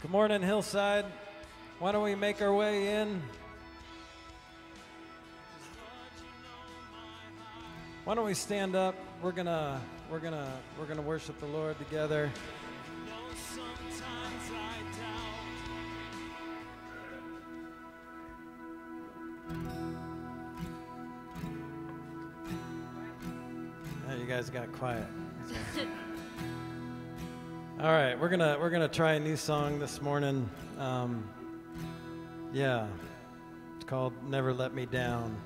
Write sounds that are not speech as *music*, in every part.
Good morning, Hillside. Why don't we make our way in? Why don't we stand up? We're gonna we're gonna we're gonna worship the Lord together. You guys got quiet. All right, we're gonna we're gonna try a new song this morning. Um, yeah, it's called "Never Let Me Down."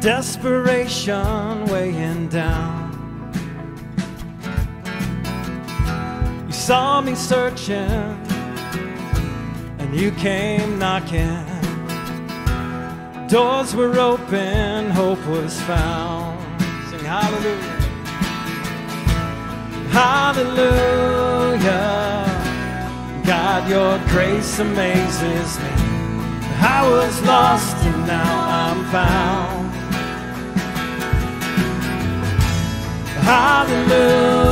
Desperation weighing down. You saw me searching, and you came knocking. Doors were open, hope was found. Sing hallelujah. Hallelujah. God, your grace amazes me. I was lost and now found. Hallelujah.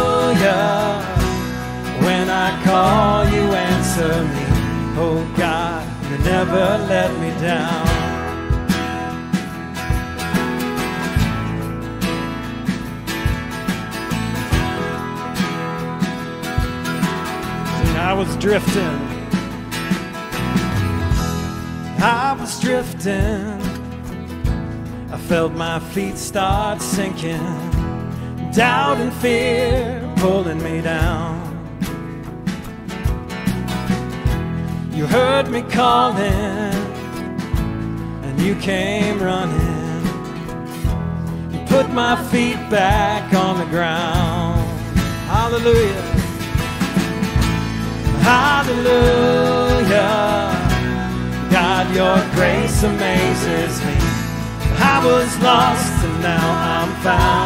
When I call, you answer me. Oh God, you never let me down. And I was drifting. I was drifting. Felt my feet start sinking. Doubt and fear pulling me down. You heard me calling, and you came running. You put my feet back on the ground. Hallelujah. Hallelujah. God, your grace amazes was lost and now I'm found.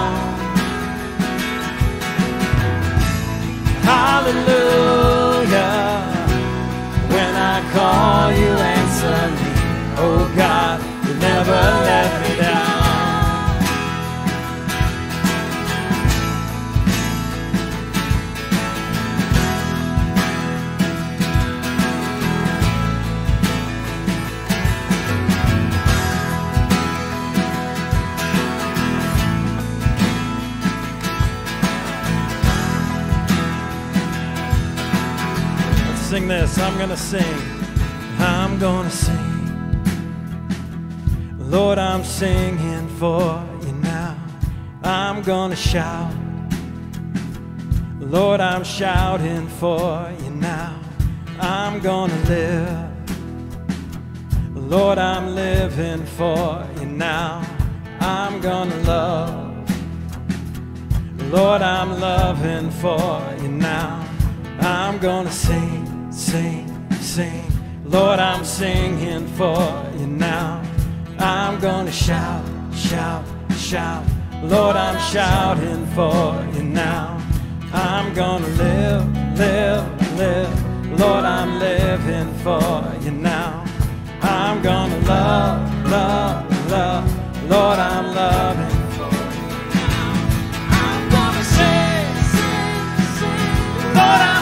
I'm gonna sing. I'm gonna sing. Lord, I'm singing for you now. I'm gonna shout. Lord, I'm shouting for you now. I'm gonna live. Lord, I'm living for you now. I'm gonna love. Lord, I'm loving for you now. I'm gonna sing, sing, sing. Lord, I'm singing for you now. I'm gonna shout, shout, shout. Lord, I'm shouting for you now. I'm gonna live, live, live. Lord, I'm living for you now. I'm gonna love, love, love. Lord, I'm loving for you now. I'm gonna sing, sing, sing. Lord, I'm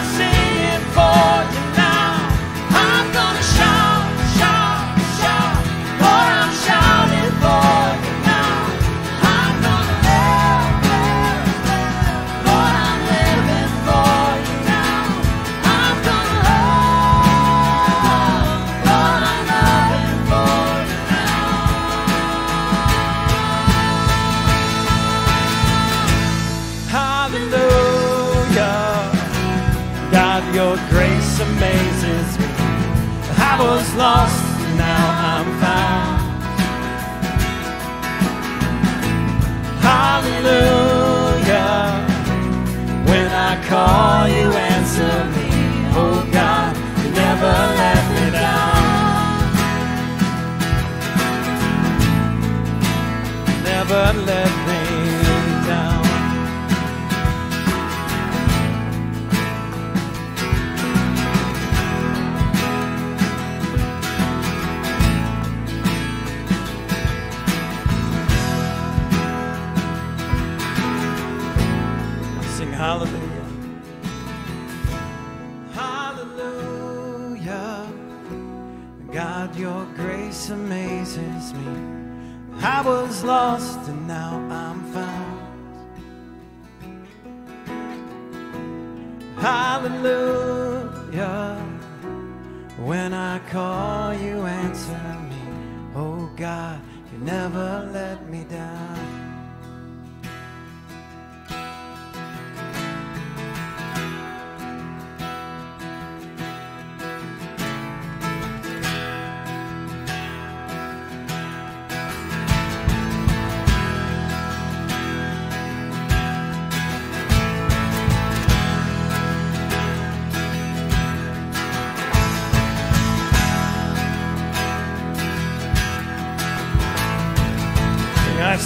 down. Sing hallelujah. Hallelujah. God, your grace amazes me. I was lost and now I'm found. Hallelujah. When I call, you answer me. Oh God, you never let me down.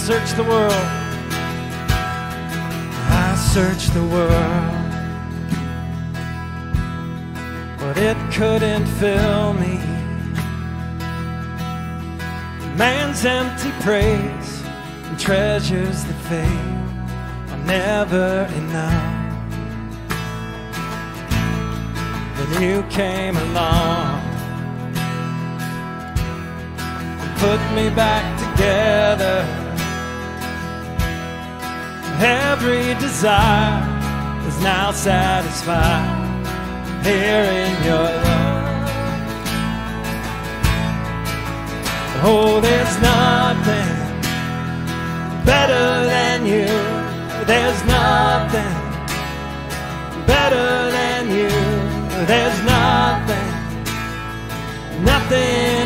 I've searched the world. I searched the world. But it couldn't fill me. Man's empty praise and treasures that fade are never enough. Then you came along and put me back together. Every desire is now satisfied here in your love. Oh, there's nothing better than you. There's nothing better than you. There's nothing, nothing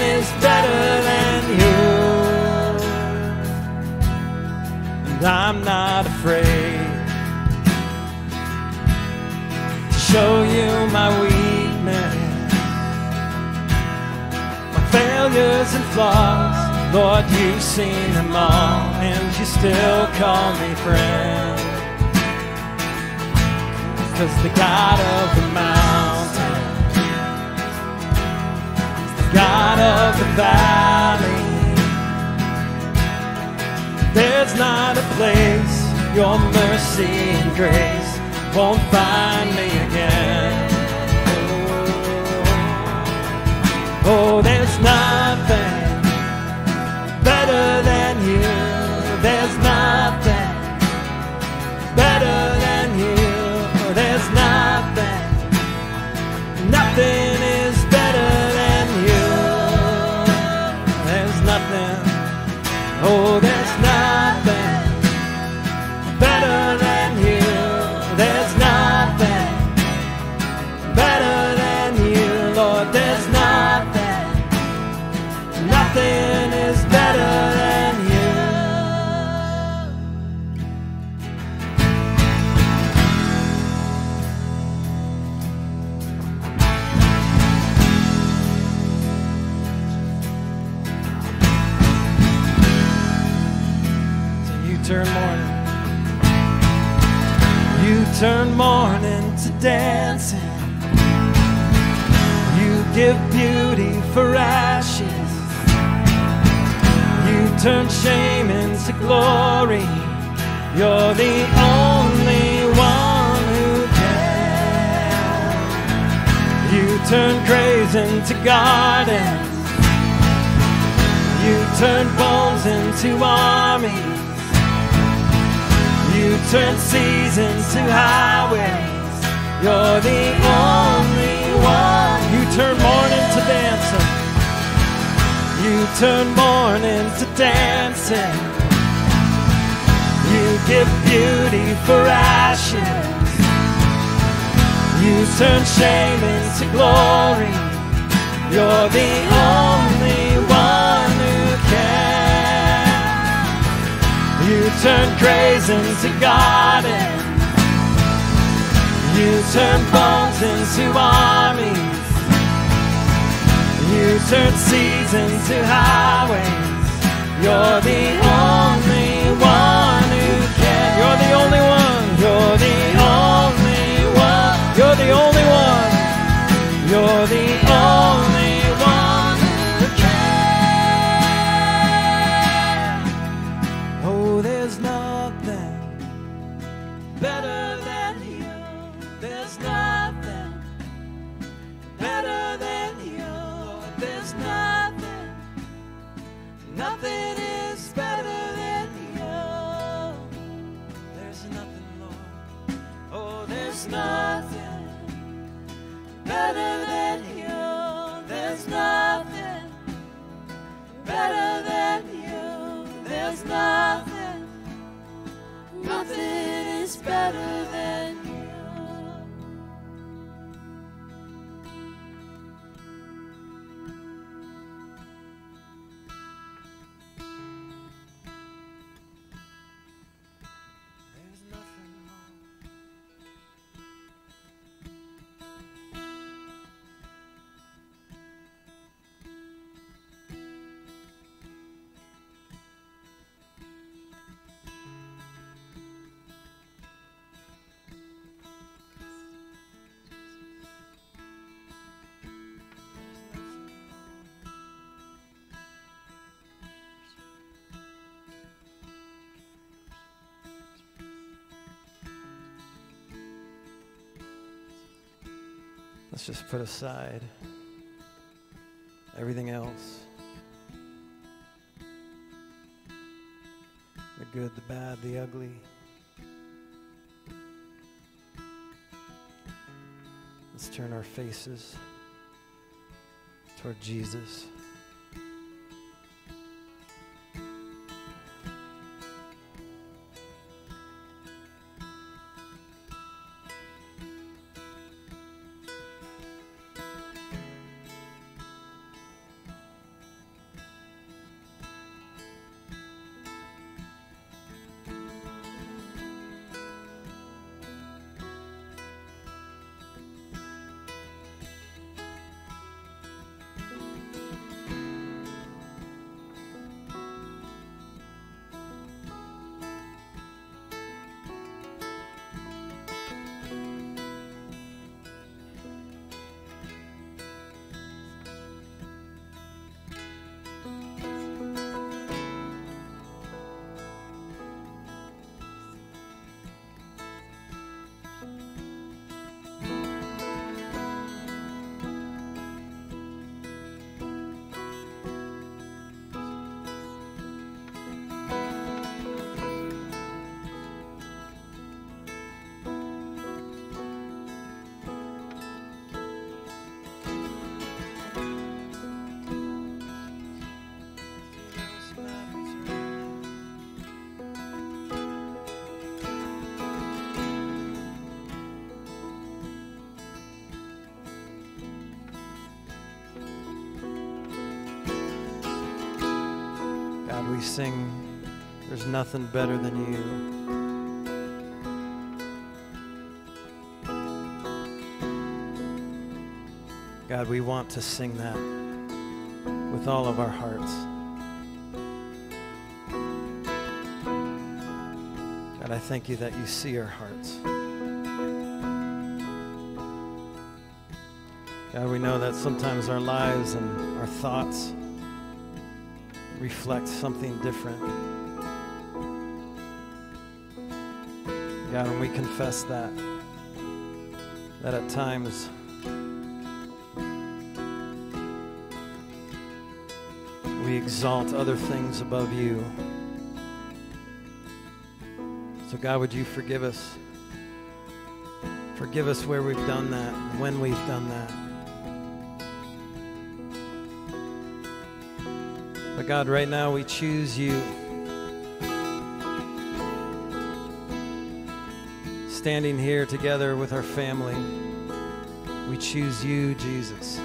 I'm not afraid to show you my weakness, my failures and flaws. Lord, you've seen them all, and you still call me friend. Cause the God of the mountain, the God of the valley, there's not a place your mercy and grace won't find me again. Oh, there's nothing turn shame into glory. You're the only one who can. You turn graves into gardens. You turn bones into armies. You turn seasons to highways. You're the only one. You turn mourning to dancing. You turn mourning to dancing. You give beauty for ashes. You turn shame into glory. You're the only one who can. You turn graves into gardens. You turn bones into armies. You turn seas into highways. You're the only one who can. You're the only one. You're the only one. You're the only one. You're the only nothing, nothing is better than just put aside everything else the good, the bad, the ugly. Let's turn our faces toward Jesus. We sing, there's nothing better than you. God, we want to sing that with all of our hearts. God, I thank you that you see our hearts. God, we know that sometimes our lives and our thoughts reflect something different. God, and we confess that, that at times we exalt other things above you. So, God, would you forgive us? Forgive us where we've done that, when we've done that. God, right now we choose you. Standing here together with our family, we choose you, Jesus.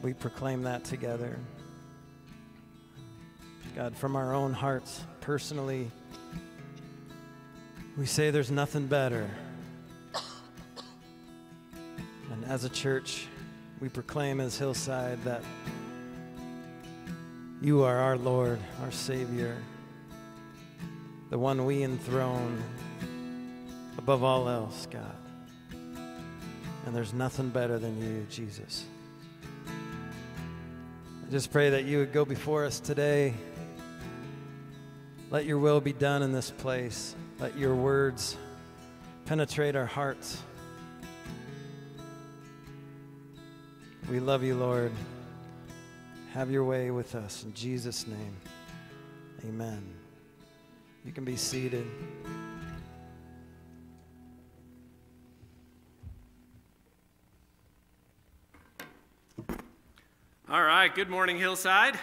God, we proclaim that together. God, from our own hearts, personally, we say there's nothing better. And as a church, we proclaim as Hillside that you are our Lord, our Savior, the one we enthrone above all else, God. And there's nothing better than you, Jesus. Just pray that you would go before us today. Let your will be done in this place. Let your words penetrate our hearts. We love you, Lord. Have your way with us. In Jesus' name, amen. You can be seated. All right, good morning, Hillside.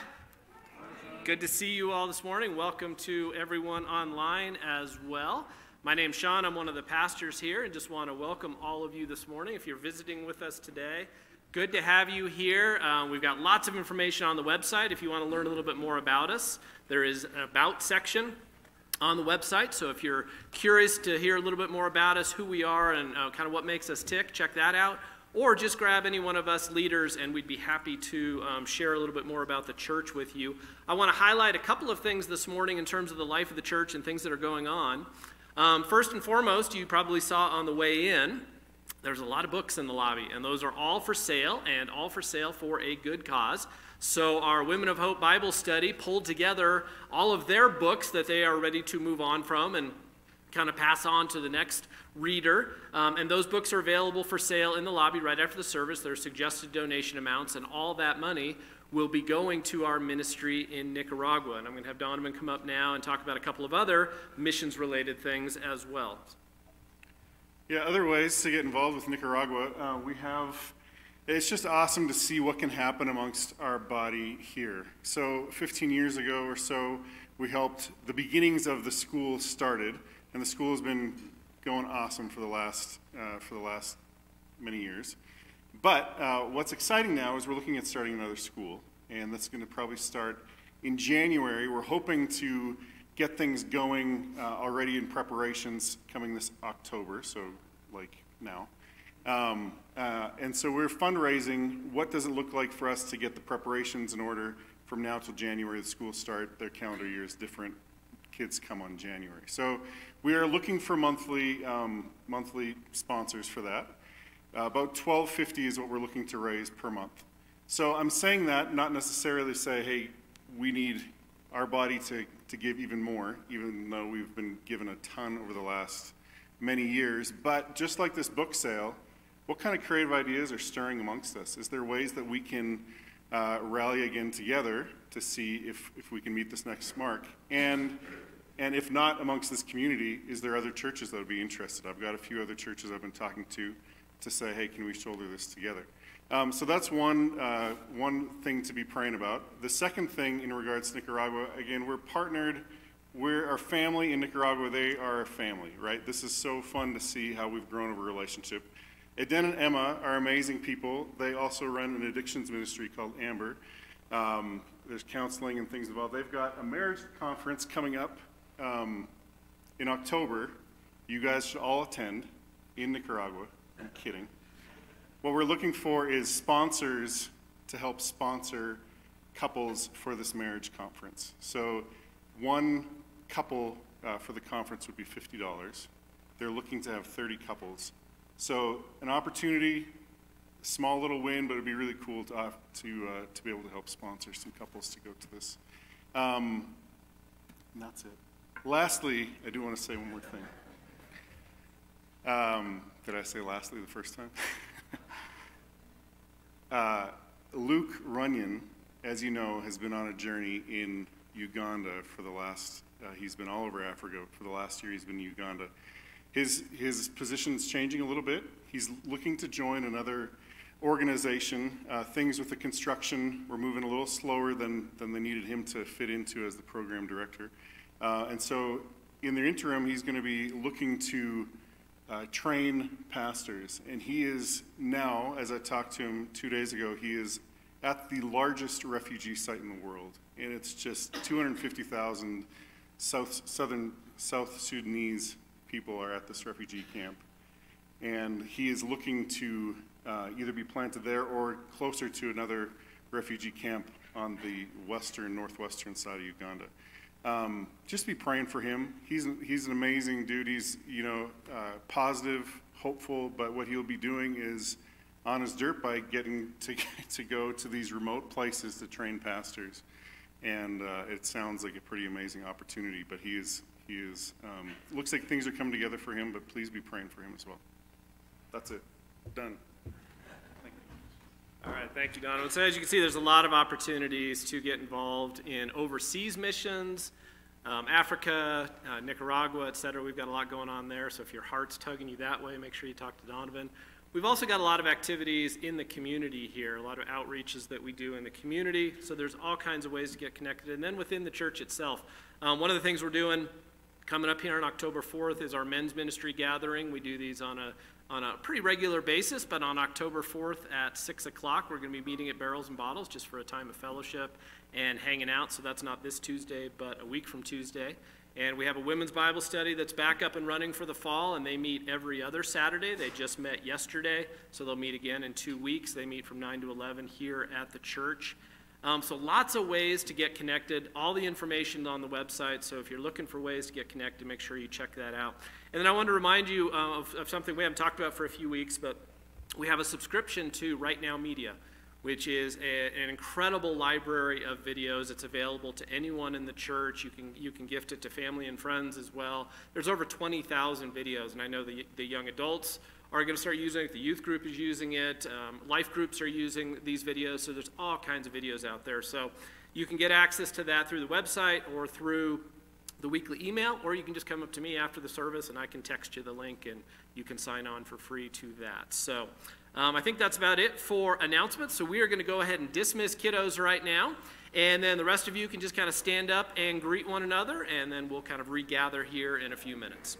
Good to see you all this morning. Welcome to everyone online as well. My name's Sean. I'm one of the pastors here and just want to welcome all of you this morning. If you're visiting with us today, good to have you here. Uh, we've got lots of information on the website if you want to learn a little bit more about us. There is an About section on the website, so if you're curious to hear a little bit more about us, who we are, and uh, kind of what makes us tick, check that out or just grab any one of us leaders and we'd be happy to um, share a little bit more about the church with you. I want to highlight a couple of things this morning in terms of the life of the church and things that are going on. Um, first and foremost, you probably saw on the way in, there's a lot of books in the lobby, and those are all for sale and all for sale for a good cause. So, our Women of Hope Bible study pulled together all of their books that they are ready to move on from and kind of pass on to the next reader. Um, and those books are available for sale in the lobby right after the service. There are suggested donation amounts, and all that money will be going to our ministry in Nicaragua. And I'm going to have Donovan come up now and talk about a couple of other missions related things as well. Yeah, other ways to get involved with Nicaragua. Uh, we have, it's just awesome to see what can happen amongst our body here. So, 15 years ago or so, we helped, the beginnings of the school started, and the school has been going awesome for the last, uh, for the last many years. But uh, what's exciting now is we're looking at starting another school, and that's going to probably start in January. We're hoping to get things going uh, already in preparations coming this October, so like now. Um, uh, and so we're fundraising. What does it look like for us to get the preparations in order from now till January? The schools start, their calendar year is different. Kids come on January. So we are looking for monthly, um, monthly sponsors for that. Uh, about 1250 is what we're looking to raise per month. So I'm saying that not necessarily say, hey, we need our body to, to give even more, even though we've been given a ton over the last many years. But just like this book sale, what kind of creative ideas are stirring amongst us? Is there ways that we can uh, rally again together to see if, if we can meet this next mark? And And if not amongst this community, is there other churches that would be interested? I've got a few other churches I've been talking to to say, hey, can we shoulder this together? Um, so that's one, uh, one thing to be praying about. The second thing in regards to Nicaragua, again, we're partnered. We're our family in Nicaragua. They are a family, right? This is so fun to see how we've grown over relationship. Eden and Emma are amazing people. They also run an addictions ministry called Amber. Um, there's counseling and things involved. They've got a marriage conference coming up um, in October. You guys should all attend in Nicaragua. I'm kidding. What we're looking for is sponsors to help sponsor couples for this marriage conference. So, one couple uh, for the conference would be $50. They're looking to have 30 couples. So, an opportunity, small little win, but it'd be really cool to, uh, to, uh, to be able to help sponsor some couples to go to this. Um, and that's it. Lastly, I do want to say one more thing. Um, did I say lastly the first time? *laughs* uh, Luke Runyon, as you know, has been on a journey in Uganda for the last, uh, he's been all over Africa. For the last year, he's been in Uganda. His, his position's changing a little bit. He's looking to join another organization. Uh, things with the construction were moving a little slower than, than they needed him to fit into as the program director. Uh, and so, in the interim, he's going to be looking to uh, train pastors. And he is now, as I talked to him two days ago, he is at the largest refugee site in the world. And it's just 250,000 South, Southern, South Sudanese people are at this refugee camp. And he is looking to uh, either be planted there or closer to another refugee camp on the western, northwestern side of Uganda. Um, just be praying for him. He's, he's an amazing dude. He's, you know, uh, positive, hopeful, but what he'll be doing is on his dirt bike getting to, *laughs* to go to these remote places to train pastors. And uh, it sounds like a pretty amazing opportunity, but he is, he is, um, looks like things are coming together for him, but please be praying for him as well. That's it. Done. All right, thank you, Donovan. So as you can see, there's a lot of opportunities to get involved in overseas missions, um, Africa, uh, Nicaragua, et cetera. We've got a lot going on there. So if your heart's tugging you that way, make sure you talk to Donovan. We've also got a lot of activities in the community here, a lot of outreaches that we do in the community. So there's all kinds of ways to get connected. And then within the church itself, um, one of the things we're doing coming up here on October 4th is our men's ministry gathering. We do these on a on a pretty regular basis, but on October 4th at 6 o'clock, we're going to be meeting at Barrels and Bottles just for a time of fellowship and hanging out. So that's not this Tuesday, but a week from Tuesday. And we have a women's Bible study that's back up and running for the fall, and they meet every other Saturday. They just met yesterday, so they'll meet again in two weeks. They meet from 9 to 11 here at the church. Um, so lots of ways to get connected. All the information on the website. So if you're looking for ways to get connected, make sure you check that out. And then I want to remind you uh, of, of, something we haven't talked about for a few weeks, but we have a subscription to Right Now Media, which is a, an incredible library of videos. It's available to anyone in the church. You can, you can gift it to family and friends as well. There's over 20,000 videos, and I know the, the young adults are going to start using it. The youth group is using it. Um, life groups are using these videos. So there's all kinds of videos out there. So you can get access to that through the website or through the weekly email, or you can just come up to me after the service and I can text you the link and you can sign on for free to that. So um, I think that's about it for announcements. So we are going to go ahead and dismiss kiddos right now. And then the rest of you can just kind of stand up and greet one another, and then we'll kind of regather here in a few minutes.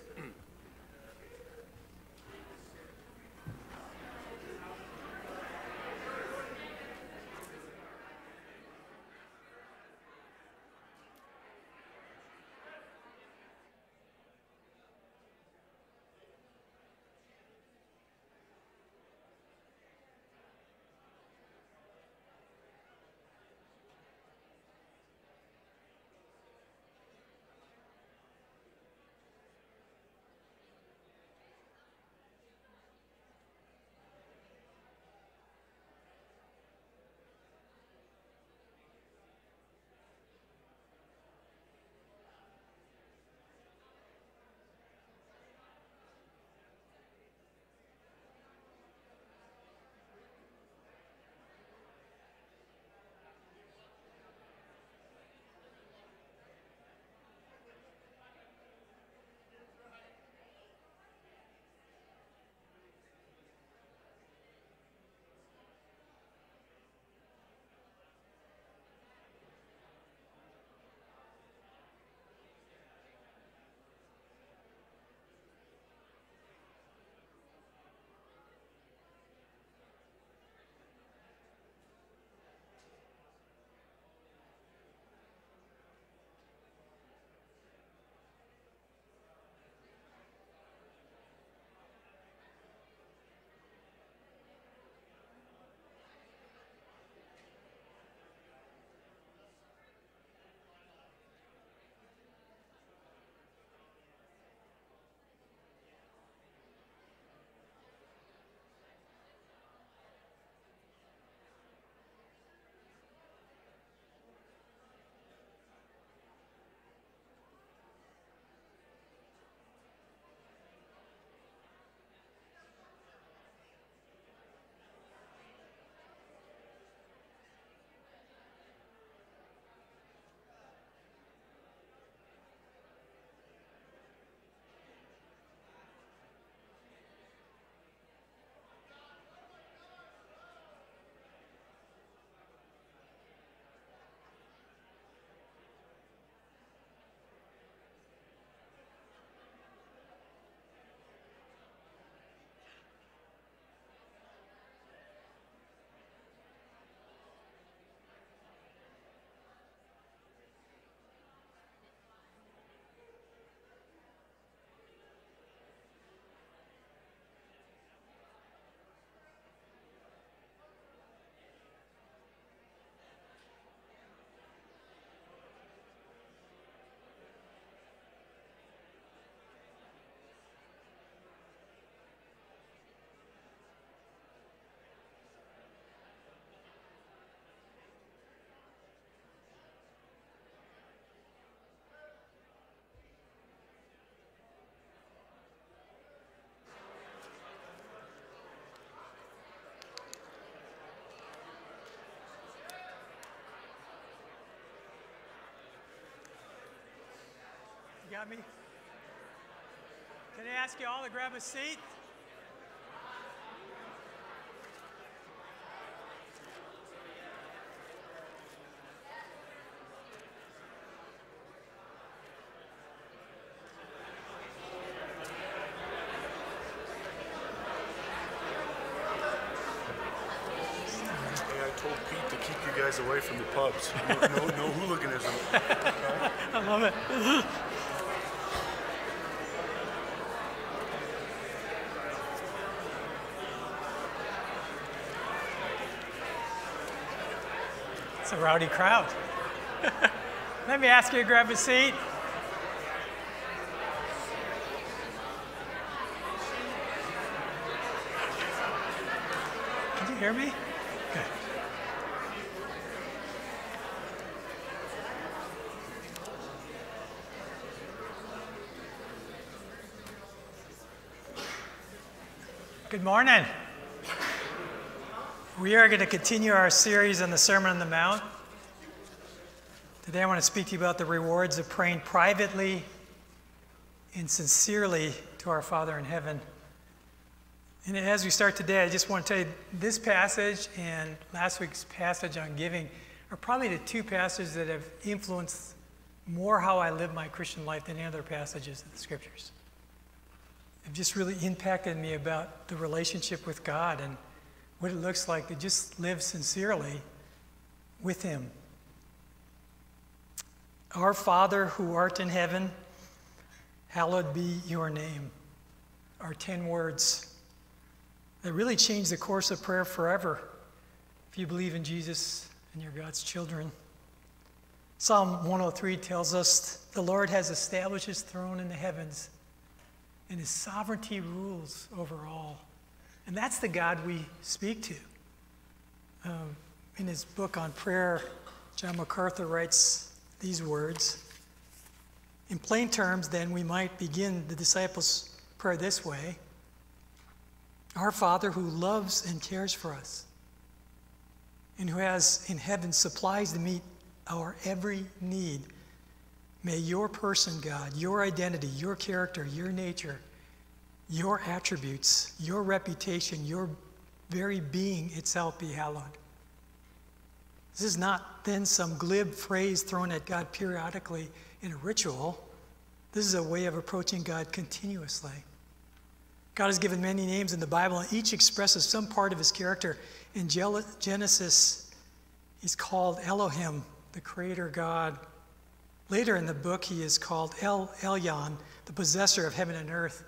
Got me? Can I ask you all to grab a seat? I told Pete to keep you guys away from the pubs. No, no, no hooliganism. *laughs* I love it. A rowdy crowd. *laughs* Let me ask you to grab a seat. Can you hear me? Okay. Good morning. We are going to continue our series on the Sermon on the Mount. Today I want to speak to you about the rewards of praying privately and sincerely to our Father in heaven. And as we start today, I just want to tell you this passage and last week's passage on giving are probably the two passages that have influenced more how I live my Christian life than any other passages of the scriptures. Have just really impacted me about the relationship with God and what it looks like to just live sincerely with Him. Our Father who art in heaven, hallowed be your name. Are 10 words that really change the course of prayer forever if you believe in Jesus and you're God's children. Psalm 103 tells us the Lord has established his throne in the heavens, and his sovereignty rules over all. And that's the God we speak to. Um, in his book on prayer, John MacArthur writes these words In plain terms, then, we might begin the disciples' prayer this way Our Father who loves and cares for us, and who has in heaven supplies to meet our every need. May your person, God, your identity, your character, your nature, your attributes, your reputation, your very being itself be hallowed. This is not then some glib phrase thrown at God periodically in a ritual. This is a way of approaching God continuously. God has given many names in the Bible, and each expresses some part of his character. In Genesis, he's called Elohim, the creator God. Later in the book, he is called El Elyon, the possessor of heaven and earth.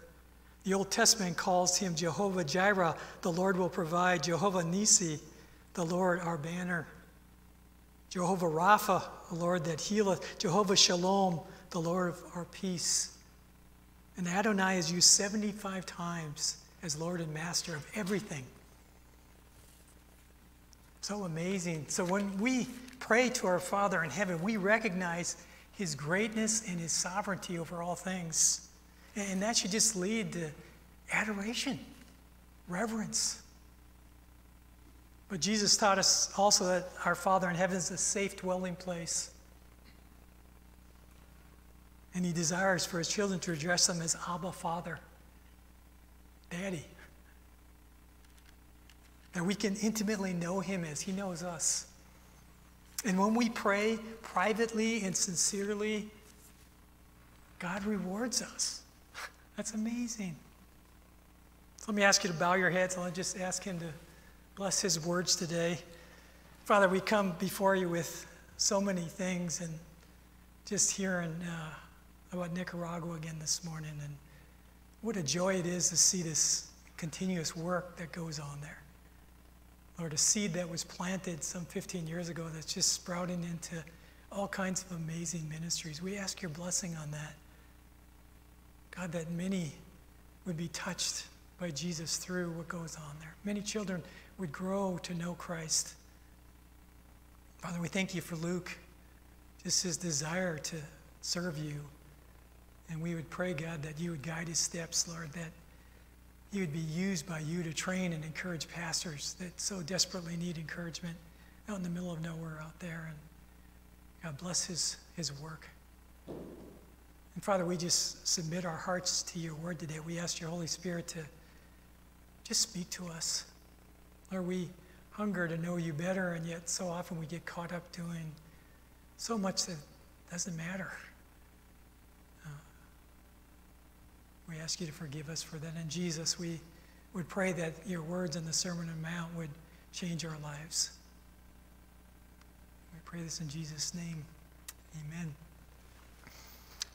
The Old Testament calls him Jehovah Jireh, the Lord will provide, Jehovah Nissi, the Lord our banner. Jehovah Rapha, the Lord that healeth, Jehovah Shalom, the Lord of our peace. And Adonai is used 75 times as Lord and Master of everything. So amazing. So when we pray to our Father in heaven, we recognize his greatness and his sovereignty over all things. And that should just lead to adoration, reverence. But Jesus taught us also that our Father in heaven is a safe dwelling place. And he desires for his children to address them as Abba, Father, Daddy. That we can intimately know him as he knows us. And when we pray privately and sincerely, God rewards us. That's amazing. So let me ask you to bow your heads and I'll just ask him to bless his words today. Father, we come before you with so many things and just hearing uh, about Nicaragua again this morning and what a joy it is to see this continuous work that goes on there. Lord, a seed that was planted some 15 years ago that's just sprouting into all kinds of amazing ministries. We ask your blessing on that. God, that many would be touched by Jesus through what goes on there. Many children would grow to know Christ. Father, we thank you for Luke, just his desire to serve you. And we would pray, God, that you would guide his steps, Lord, that he would be used by you to train and encourage pastors that so desperately need encouragement out in the middle of nowhere out there. And God bless his, his work. And Father, we just submit our hearts to your word today. We ask your Holy Spirit to just speak to us. Lord, we hunger to know you better, and yet so often we get caught up doing so much that doesn't matter. Uh, we ask you to forgive us for that. In Jesus, we would pray that your words in the Sermon on the Mount would change our lives. We pray this in Jesus' name. Amen.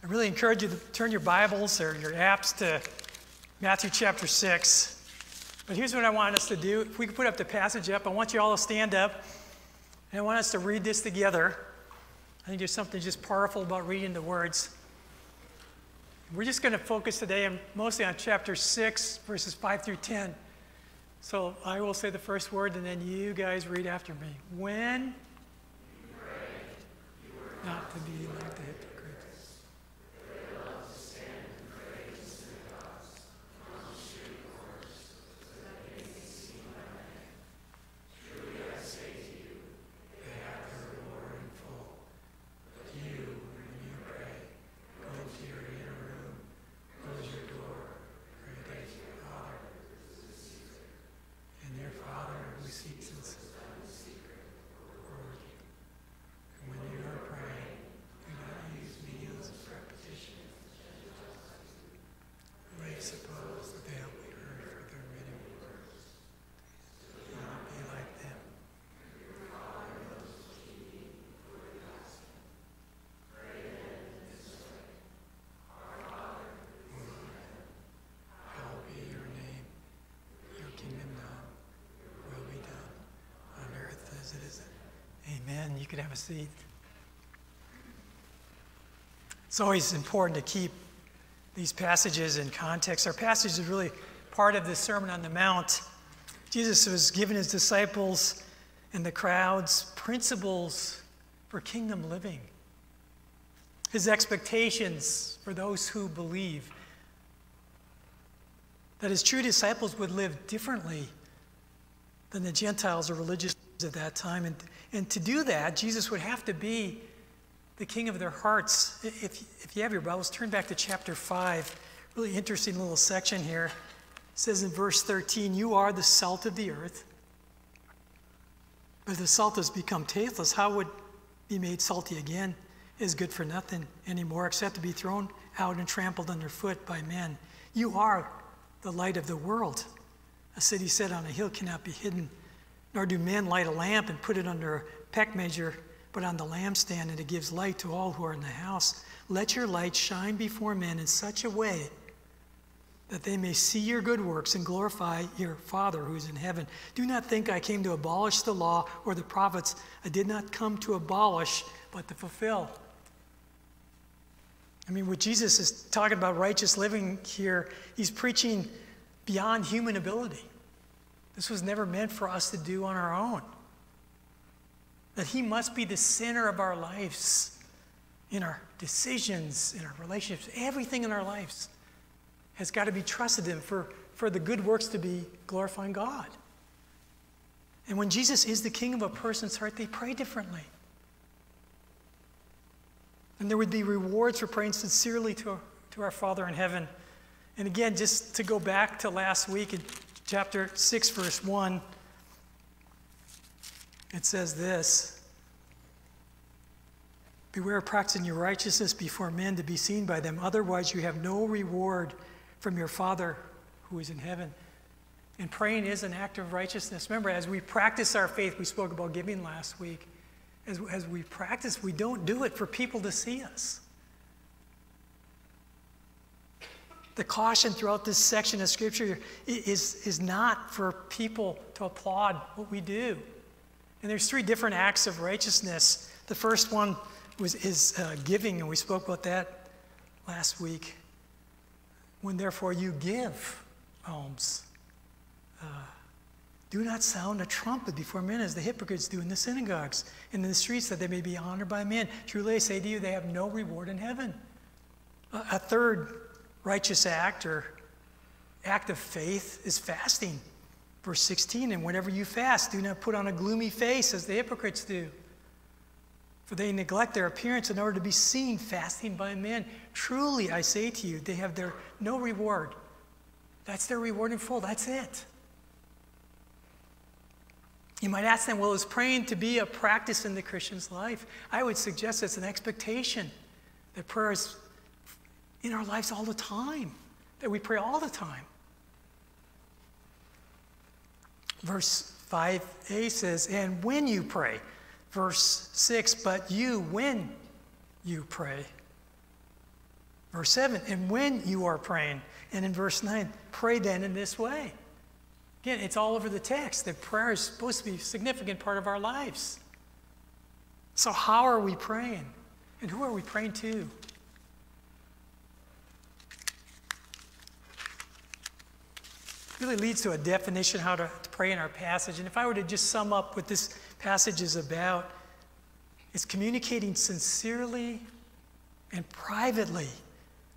I really encourage you to turn your Bibles or your apps to Matthew chapter 6. But here's what I want us to do. If we could put up the passage up, I want you all to stand up. And I want us to read this together. I think there's something just powerful about reading the words. We're just going to focus today mostly on chapter 6, verses 5 through 10. So I will say the first word, and then you guys read after me. When? Not to be like the Amen. You can have a seat. It's always important to keep these passages in context. Our passage is really part of the Sermon on the Mount. Jesus was giving his disciples and the crowds principles for kingdom living, his expectations for those who believe. That his true disciples would live differently than the Gentiles or religious at that time. And, and to do that, Jesus would have to be the king of their hearts. If, if you have your Bibles, turn back to chapter 5. Really interesting little section here. It says in verse 13, You are the salt of the earth. But if the salt has become tasteless, how would be made salty again? It is good for nothing anymore except to be thrown out and trampled underfoot by men. You are the light of the world. A city set on a hill cannot be hidden. Nor do men light a lamp and put it under a peck measure, but on the lampstand, and it gives light to all who are in the house. Let your light shine before men in such a way that they may see your good works and glorify your Father who is in heaven. Do not think I came to abolish the law or the prophets. I did not come to abolish, but to fulfill. I mean, what Jesus is talking about righteous living here, he's preaching beyond human ability. This was never meant for us to do on our own. That He must be the center of our lives, in our decisions, in our relationships, everything in our lives has got to be trusted in for, for the good works to be glorifying God. And when Jesus is the king of a person's heart, they pray differently. And there would be rewards for praying sincerely to, to our Father in heaven. And again, just to go back to last week, chapter 6, verse 1, it says this Beware of practicing your righteousness before men to be seen by them, otherwise, you have no reward from your Father who is in heaven. And praying is an act of righteousness. Remember, as we practice our faith, we spoke about giving last week. As, as we practice, we don't do it for people to see us. The caution throughout this section of Scripture is, is not for people to applaud what we do. And there's three different acts of righteousness. The first one was, is uh, giving, and we spoke about that last week. When therefore you give alms, uh, do not sound a trumpet before men as the hypocrites do in the synagogues and in the streets that they may be honored by men. Truly I say to you, they have no reward in heaven. a third righteous act or act of faith is fasting. Verse 16, and whenever you fast, do not put on a gloomy face as the hypocrites do. For they neglect their appearance in order to be seen fasting by men. Truly, I say to you, they have their no reward. That's their reward in full. That's it. You might ask them, well, is praying to be a practice in the Christian's life? I would suggest it's an expectation that prayer is in our lives all the time, that we pray all the time. Verse 5a says, and when you pray. Verse 6, but you, when you pray. Verse 7, and when you are praying. And in verse 9, pray then in this way. Again, it's all over the text that prayer is supposed to be a significant part of our lives. So, how are we praying? And who are we praying to? Really leads to a definition how to, to pray in our passage. And if I were to just sum up what this passage is about, it's communicating sincerely and privately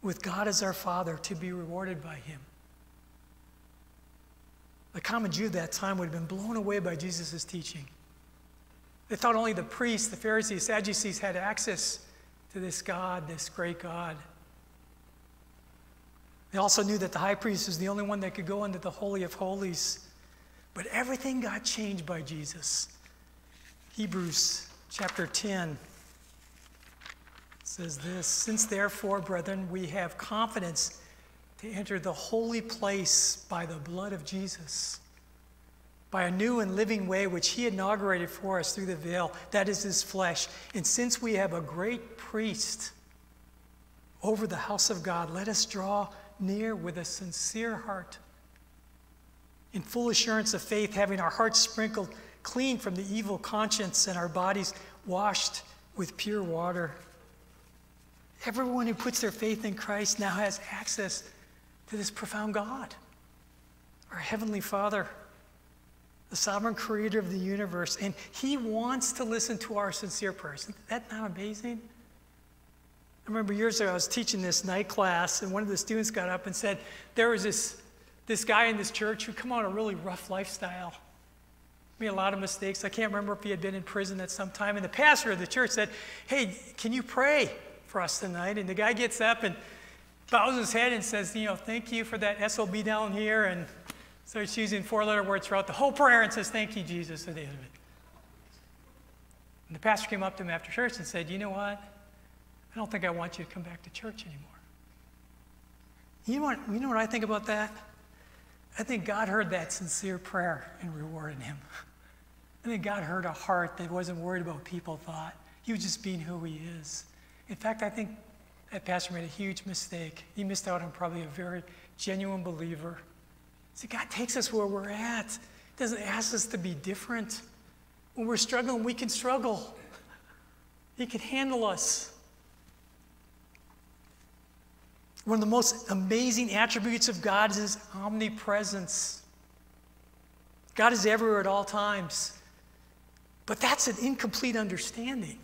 with God as our Father to be rewarded by Him. The common Jew at that time would have been blown away by Jesus' teaching. They thought only the priests, the Pharisees, Sadducees had access to this God, this great God. They also knew that the high priest was the only one that could go into the Holy of Holies. But everything got changed by Jesus. Hebrews chapter 10 says this Since therefore, brethren, we have confidence to enter the holy place by the blood of Jesus, by a new and living way which he inaugurated for us through the veil, that is his flesh. And since we have a great priest over the house of God, let us draw near with a sincere heart, in full assurance of faith, having our hearts sprinkled clean from the evil conscience and our bodies washed with pure water. Everyone who puts their faith in Christ now has access to this profound God, our Heavenly Father, the sovereign creator of the universe, and He wants to listen to our sincere prayers. Isn't that not amazing? I remember years ago, I was teaching this night class, and one of the students got up and said, There was this, this guy in this church who come on a really rough lifestyle. Made a lot of mistakes. I can't remember if he had been in prison at some time. And the pastor of the church said, Hey, can you pray for us tonight? And the guy gets up and bows his head and says, You know, thank you for that SOB down here. And starts using four letter words throughout the whole prayer and says, Thank you, Jesus, at the end of it. And the pastor came up to him after church and said, You know what? I don't think I want you to come back to church anymore. You know what, you know what I think about that? I think God heard that sincere prayer and rewarded him. I think God heard a heart that wasn't worried about people thought. He was just being who he is. In fact, I think that pastor made a huge mistake. He missed out on probably a very genuine believer. See, God takes us where we're at. He doesn't ask us to be different. When we're struggling, we can struggle. He can handle us. One of the most amazing attributes of God is his omnipresence. God is everywhere at all times. But that's an incomplete understanding.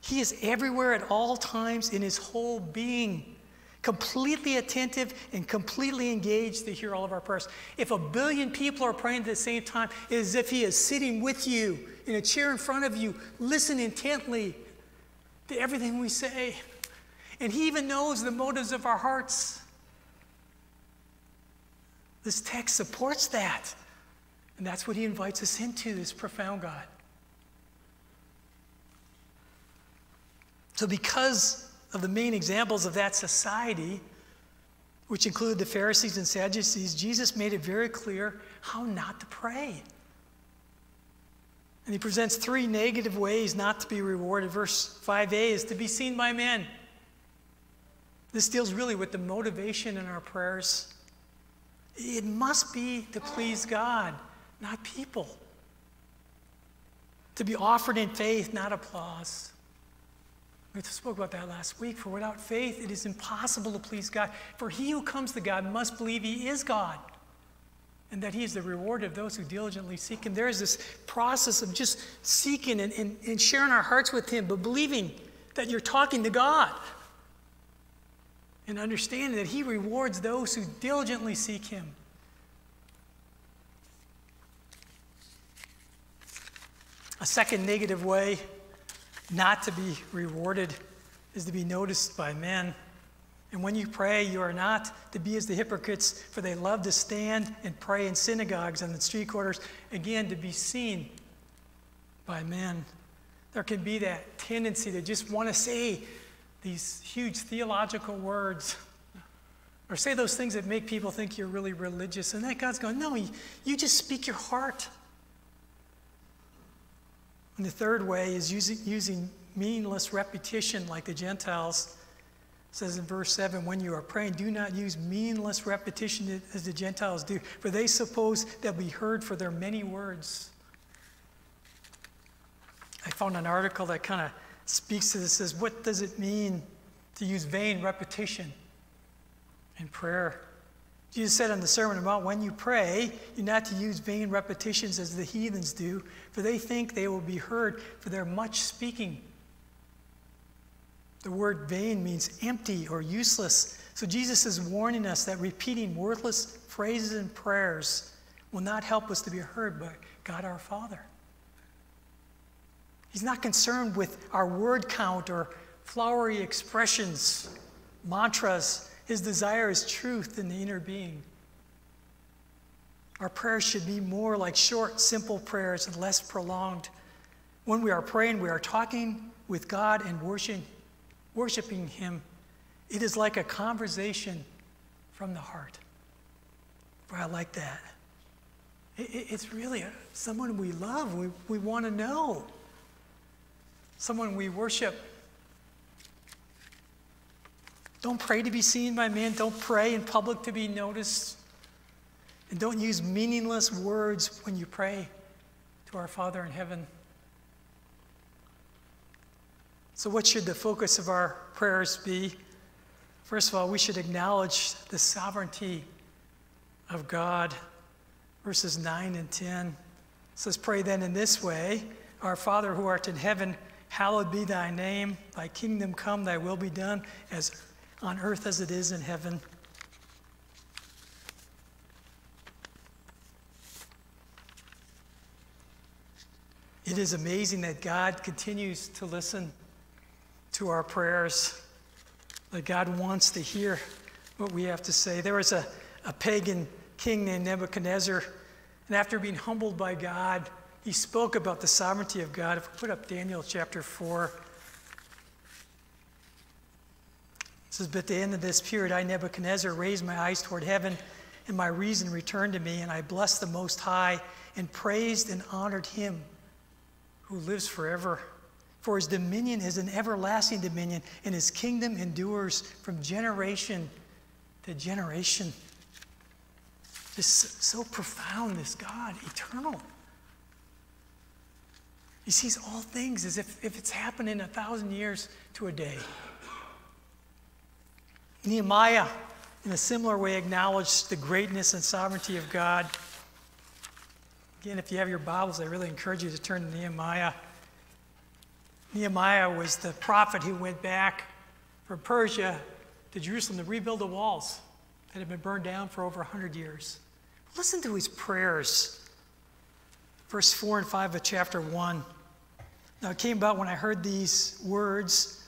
He is everywhere at all times in his whole being, completely attentive and completely engaged to hear all of our prayers. If a billion people are praying at the same time, it is as if he is sitting with you in a chair in front of you, listening intently to everything we say. And He even knows the motives of our hearts. This text supports that. And that's what He invites us into, this profound God. So, because of the main examples of that society, which included the Pharisees and Sadducees, Jesus made it very clear how not to pray. And he presents three negative ways not to be rewarded. Verse 5a is to be seen by men. This deals really with the motivation in our prayers. It must be to please God, not people. To be offered in faith, not applause. We spoke about that last week. For without faith, it is impossible to please God. For he who comes to God must believe he is God and that he is the reward of those who diligently seek him. There is this process of just seeking and, and, and sharing our hearts with him, but believing that you're talking to God and understanding that He rewards those who diligently seek Him. A second negative way not to be rewarded is to be noticed by men. And when you pray, you are not to be as the hypocrites, for they love to stand and pray in synagogues and in street corners, again, to be seen by men. There can be that tendency to just want to say these huge theological words or say those things that make people think you're really religious. And that God's going, no, you just speak your heart. And the third way is using, using meaningless repetition like the Gentiles. Says in verse 7 when you are praying, do not use meaningless repetition as the Gentiles do, for they suppose they'll be heard for their many words. I found an article that kind of speaks to this says, What does it mean to use vain repetition in prayer? Jesus said in the Sermon on the Mount, when you pray, you're not to use vain repetitions as the heathens do, for they think they will be heard for their much speaking. The word vain means empty or useless. So Jesus is warning us that repeating worthless phrases and prayers will not help us to be heard by God our Father. He's not concerned with our word count or flowery expressions, mantras. His desire is truth in the inner being. Our prayers should be more like short, simple prayers and less prolonged. When we are praying, we are talking with God and worshiping, worshiping Him. It is like a conversation from the heart. Boy, I like that. it's really a, someone we love, we, we want to know, someone we worship. Don't pray to be seen by men. Don't pray in public to be noticed. And don't use meaningless words when you pray to our Father in heaven. So, what should the focus of our prayers be? First of all, we should acknowledge the sovereignty of God. Verses 9 and 10 says, Pray then in this way Our Father who art in heaven, hallowed be thy name. Thy kingdom come, thy will be done, as on earth as it is in heaven. It is amazing that God continues to listen to our prayers, that God wants to hear what we have to say. There was a, a pagan king named Nebuchadnezzar, and after being humbled by God, he spoke about the sovereignty of God. If we put up Daniel chapter 4, it says, But at the end of this period, I, Nebuchadnezzar, raised my eyes toward heaven, and my reason returned to me, and I blessed the Most High, and praised and honored him who lives forever. For his dominion is an everlasting dominion, and his kingdom endures from generation to generation. Just so profound, this God, eternal. He sees all things as if, if it's happened in a thousand years to a day. Nehemiah, in a similar way, acknowledged the greatness and sovereignty of God. Again, if you have your Bibles, I really encourage you to turn to Nehemiah. Nehemiah was the prophet who went back from Persia to Jerusalem to rebuild the walls that had been burned down for over 100 years. Listen to his prayers. Verse 4 and 5 of chapter 1. Now it came about when I heard these words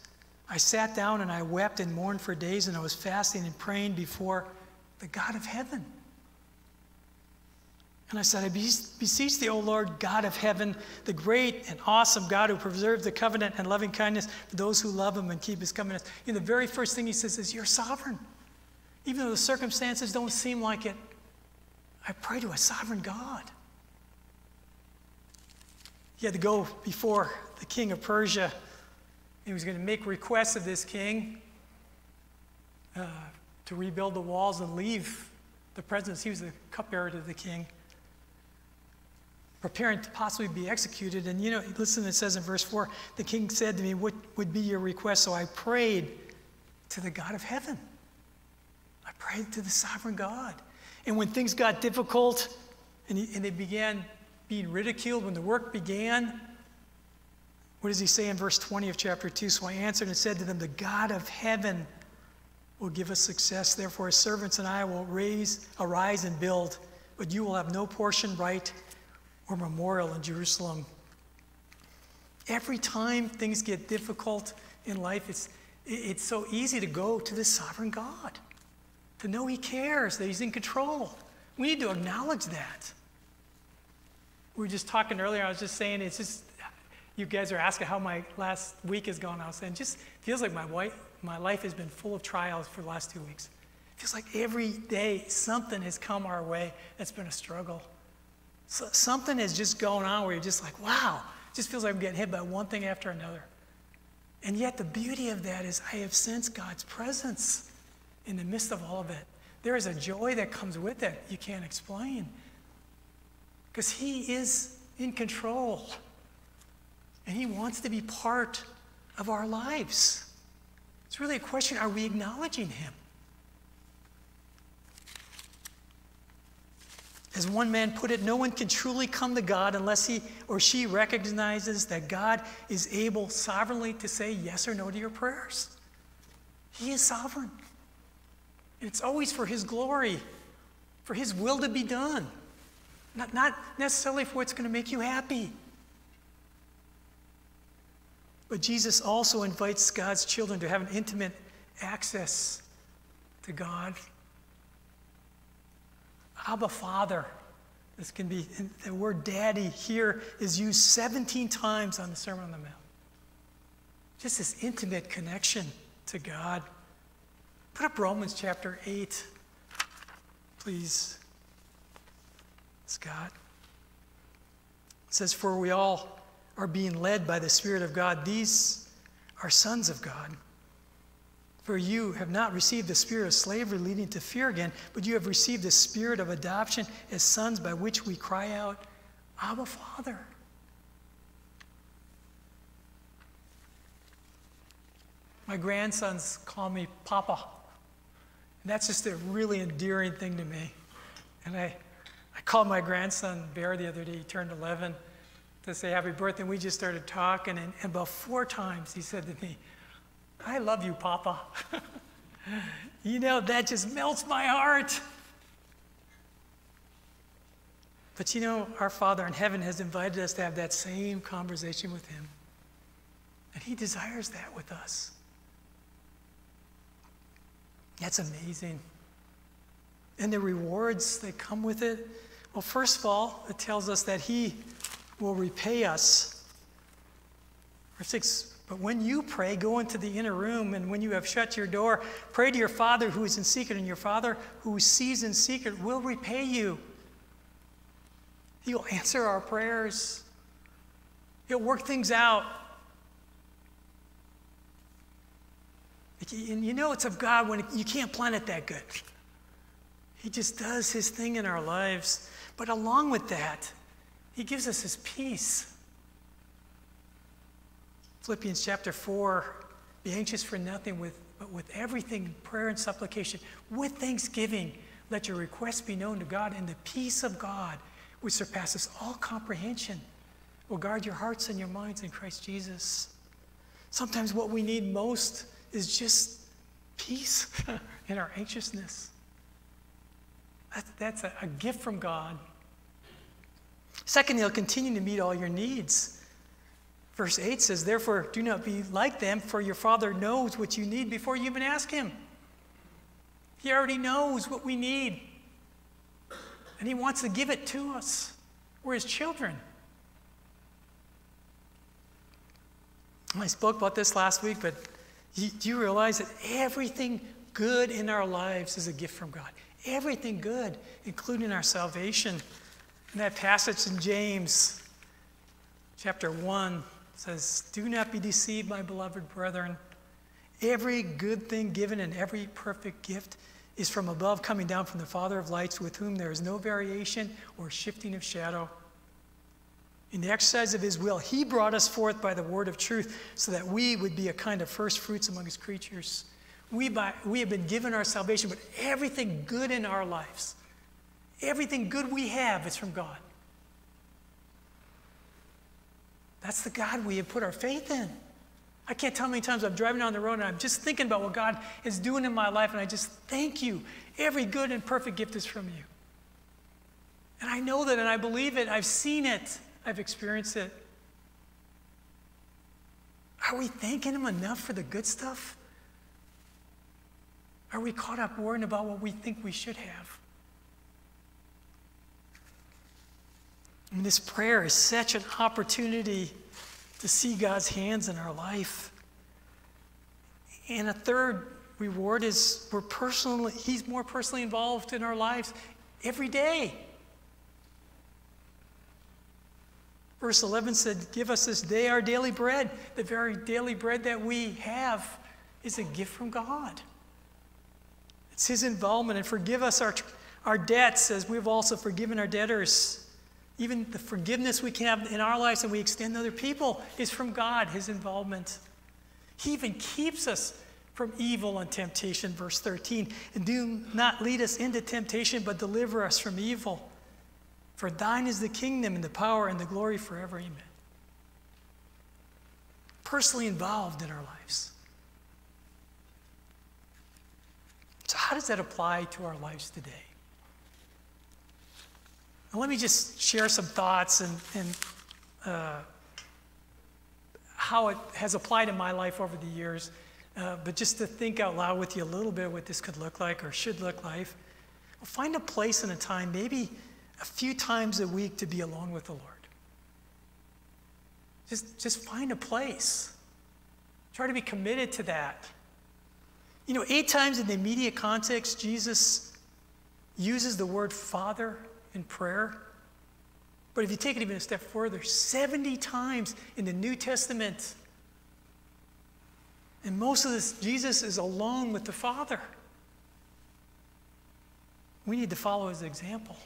I sat down and I wept and mourned for days, and I was fasting and praying before the God of heaven. And I said, I beseech thee, O Lord, God of heaven, the great and awesome God who preserves the covenant and loving kindness for those who love him and keep his covenants. You know, the very first thing he says is, You're sovereign. Even though the circumstances don't seem like it, I pray to a sovereign God. He had to go before the king of Persia he was going to make requests of this king uh, to rebuild the walls and leave the presence. He was the cupbearer to the king, preparing to possibly be executed. And you know, listen, it says in verse 4 the king said to me, What would be your request? So I prayed to the God of heaven. I prayed to the sovereign God. And when things got difficult and, he, and they began being ridiculed, when the work began, what does he say in verse 20 of chapter 2? So I answered and said to them, The God of heaven will give us success. Therefore, his servants and I will raise, arise and build, but you will have no portion, right, or memorial in Jerusalem. Every time things get difficult in life, it's, it's so easy to go to the sovereign God, to know He cares, that He's in control. We need to acknowledge that. We were just talking earlier, I was just saying, it's just, you guys are asking how my last week has gone. I was saying, just feels like my, wife, my life has been full of trials for the last two weeks. It feels like every day something has come our way that's been a struggle. So something is just going on where you're just like, wow, it just feels like I'm getting hit by one thing after another. And yet, the beauty of that is I have sensed God's presence in the midst of all of it. There is a joy that comes with it you can't explain. Because He is in control. And He wants to be part of our lives. It's really a question are we acknowledging Him? As one man put it, no one can truly come to God unless he or she recognizes that God is able sovereignly to say yes or no to your prayers. He is sovereign. And it's always for His glory, for His will to be done, not, not necessarily for what's going to make you happy. But Jesus also invites God's children to have an intimate access to God Abba Father. This can be, the word daddy here is used 17 times on the Sermon on the Mount. Just this intimate connection to God. Put up Romans chapter 8, please, Scott. It says, For we all are being led by the Spirit of God. These are sons of God. For you have not received the spirit of slavery leading to fear again, but you have received the spirit of adoption as sons by which we cry out, Abba, Father. My grandsons call me Papa. And that's just a really endearing thing to me. And I, I called my grandson Bear the other day, he turned 11, to say happy birthday. And we just started talking, and, and about four times he said to me, I love you, Papa. *laughs* you know, that just melts my heart. But you know, our Father in heaven has invited us to have that same conversation with Him. And He desires that with us. That's amazing. And the rewards that come with it. Well, first of all, it tells us that He will repay us. Verse 6 but when you pray, go into the inner room, and when you have shut your door, pray to your Father who is in secret, and your Father who sees in secret will repay you. He'll answer our prayers, He'll work things out. And you know it's of God when you can't plan it that good. He just does His thing in our lives. But along with that, He gives us His peace. Philippians chapter 4 be anxious for nothing, with, but with everything, prayer and supplication, with thanksgiving, let your requests be known to God, and the peace of God, which surpasses all comprehension, will guard your hearts and your minds in Christ Jesus. Sometimes what we need most is just peace *laughs* in our anxiousness. That's, that's a, a gift from God. Second, He'll continue to meet all your needs. Verse 8 says, Therefore, do not be like them, for your Father knows what you need before you even ask Him. He already knows what we need, and He wants to give it to us. We're His children. I spoke about this last week, but do you realize that everything good in our lives is a gift from God? Everything good, including our salvation. In that passage in James, chapter 1, says, Do not be deceived, my beloved brethren. Every good thing given and every perfect gift is from above, coming down from the Father of lights, with whom there is no variation or shifting of shadow. In the exercise of his will, he brought us forth by the word of truth so that we would be a kind of first fruits among his creatures. We, by, we have been given our salvation, but everything good in our lives, everything good we have is from God. That's the God we have put our faith in. I can't tell how many times I'm driving down the road and I'm just thinking about what God is doing in my life, and I just thank you. Every good and perfect gift is from you. And I know that, and I believe it. I've seen it, I've experienced it. Are we thanking Him enough for the good stuff? Are we caught up worrying about what we think we should have? This prayer is such an opportunity to see God's hands in our life. And a third reward is we're personally, He's more personally involved in our lives every day. Verse 11 said, Give us this day our daily bread. The very daily bread that we have is a gift from God. It's His involvement. And forgive us our, our debts as we've also forgiven our debtors. Even the forgiveness we can have in our lives and we extend to other people is from God, His involvement. He even keeps us from evil and temptation, verse 13. And do not lead us into temptation, but deliver us from evil. For thine is the kingdom and the power and the glory forever. Amen. Personally involved in our lives. So, how does that apply to our lives today? Let me just share some thoughts and, and uh, how it has applied in my life over the years. Uh, but just to think out loud with you a little bit what this could look like or should look like. Well, find a place and a time, maybe a few times a week to be alone with the Lord. Just, just find a place. Try to be committed to that. You know, eight times in the immediate context, Jesus uses the word Father in prayer. But if you take it even a step further, 70 times in the New Testament, and most of this, Jesus is alone with the Father. We need to follow his example.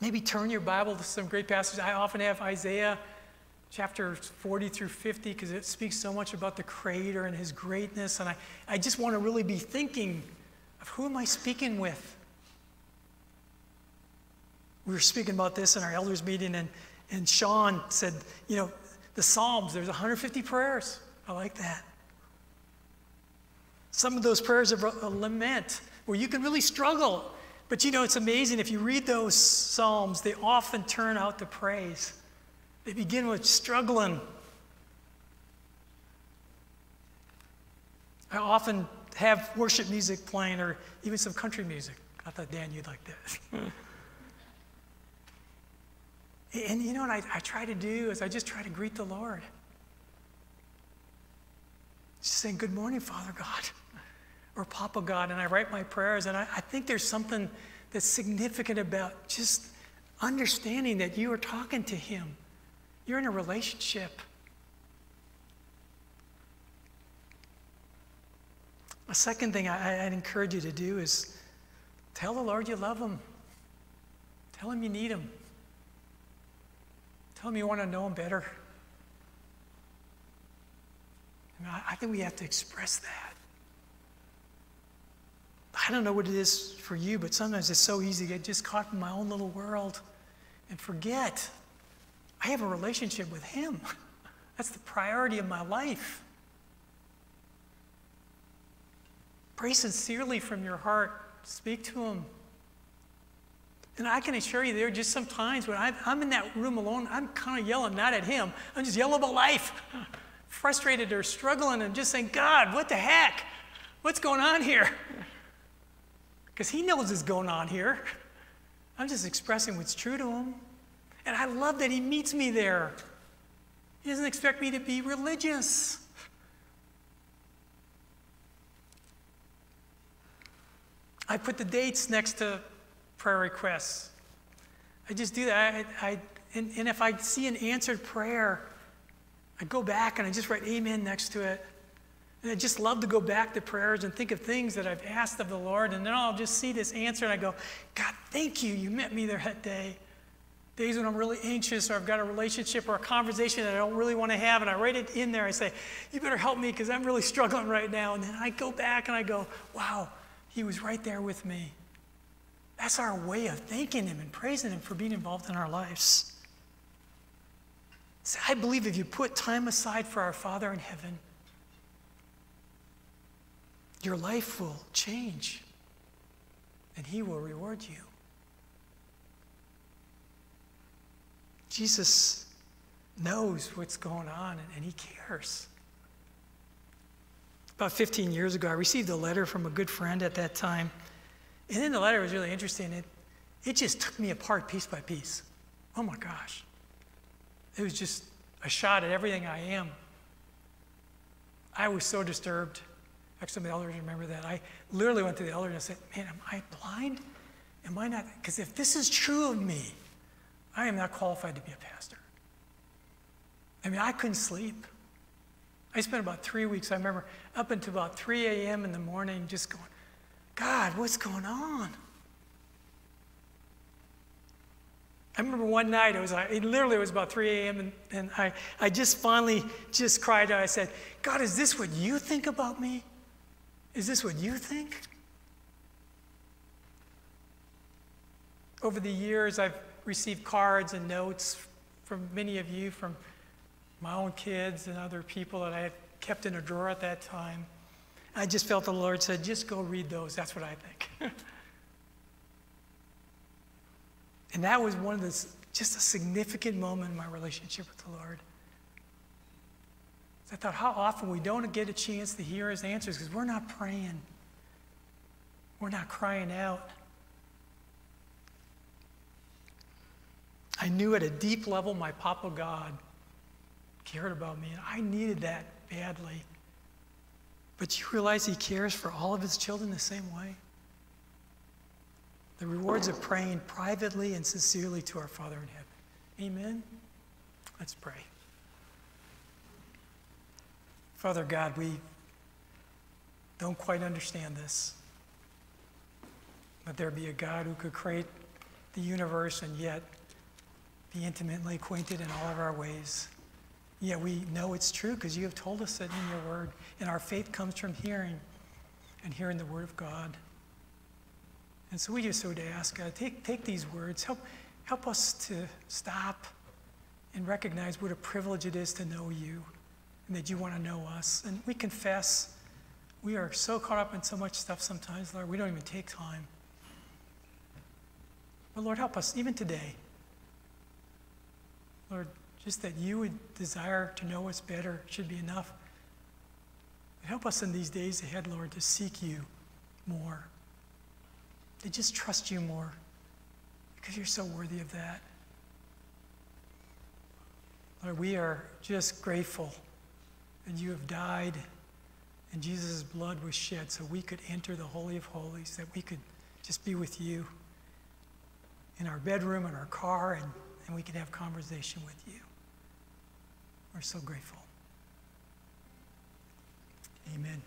Maybe turn your Bible to some great passages. I often have Isaiah chapter 40 through 50 because it speaks so much about the Creator and His greatness. And I, I just want to really be thinking of who am I speaking with? We were speaking about this in our elders meeting, and, and Sean said, you know, the Psalms, there's 150 prayers. I like that. Some of those prayers are a lament where you can really struggle but you know, it's amazing. If you read those Psalms, they often turn out to praise. They begin with struggling. I often have worship music playing or even some country music. I thought, Dan, you'd like that. *laughs* and you know what I, I try to do is I just try to greet the Lord. Just saying, Good morning, Father God *laughs* or Papa God, and I write my prayers. And I, I think there's something that's significant about just understanding that you are talking to Him, you're in a relationship. A second thing I, would encourage you to do is tell the Lord you love Him. Tell Him you need Him. Tell Him you want to know Him better. I, I think we have to express that. I don't know what it is for you, but sometimes it's so easy to get just caught in my own little world and forget I have a relationship with Him. *laughs* That's the priority of my life. Pray sincerely from your heart. Speak to Him. And I can assure you, there are just some times when I'm in that room alone, I'm kind of yelling not at Him, I'm just yelling about life. Frustrated or struggling and just saying, God, what the heck? What's going on here? *laughs* because he knows what's going on here. I'm just expressing what's true to him. And I love that he meets me there. He doesn't expect me to be religious. I put the dates next to prayer requests. I just do that. I, I, and, and if I see an answered prayer, I go back and I just write amen next to it. And I just love to go back to prayers and think of things that I've asked of the Lord, and then I'll just see this answer and I go, God, thank you. You met me there that day. Days when I'm really anxious or I've got a relationship or a conversation that I don't really want to have, and I write it in there. I say, You better help me because I'm really *laughs* struggling right now. And then I go back and I go, Wow, he was right there with me. That's our way of thanking him and praising him for being involved in our lives. So I believe if you put time aside for our Father in heaven, your life will change and He will reward you. Jesus knows what's going on and He cares. About 15 years ago, I received a letter from a good friend at that time. And then the letter was really interesting. It, it just took me apart piece by piece. Oh my gosh. It was just a shot at everything I am. I was so disturbed. Actually, the elders remember that. I literally went to the elder and I said, Man, am I blind? Am I not? Because if this is true of me, I am not qualified to be a pastor. I mean, I couldn't sleep. I spent about three weeks, I remember, up until about 3 a.m. in the morning, just going, God, what's going on? I remember one night, it was like, it literally was about 3 a.m., and, and I, I just finally just cried out. I said, God, is this what you think about me? Is this what you think? Over the years, I've received cards and notes from many of you, from my own kids and other people that I had kept in a drawer at that time. I just felt the Lord said, just go read those. That's what I think. *laughs* and that was one of the, just a significant moment in my relationship with the Lord. I thought how often we don't get a chance to hear his answers because we're not praying. We're not crying out. I knew at a deep level my Papa God cared about me, and I needed that badly. But you realize He cares for all of His children the same way? The rewards of praying privately and sincerely to our Father in heaven. Amen? Let's pray. Father God, we don't quite understand this. But there be a God who could create the universe and yet be intimately acquainted in all of our ways. Yet we know it's true because you have told us it in your word. And our faith comes from hearing and hearing the word of God. And so we just would ask God, take, take these words, help, help us to stop and recognize what a privilege it is to know you and that you want to know us. And we confess we are so caught up in so much stuff sometimes, Lord, we don't even take time. But Lord, help us even today. Lord, just that you would desire to know us better should be enough. Help us in these days ahead, Lord, to seek you more, to just trust you more, because you're so worthy of that. Lord, we are just grateful that you have died and Jesus' blood was shed so we could enter the Holy of Holies, that we could just be with you in our bedroom, in our car, and, and we could have conversation with you. We're so grateful. Amen.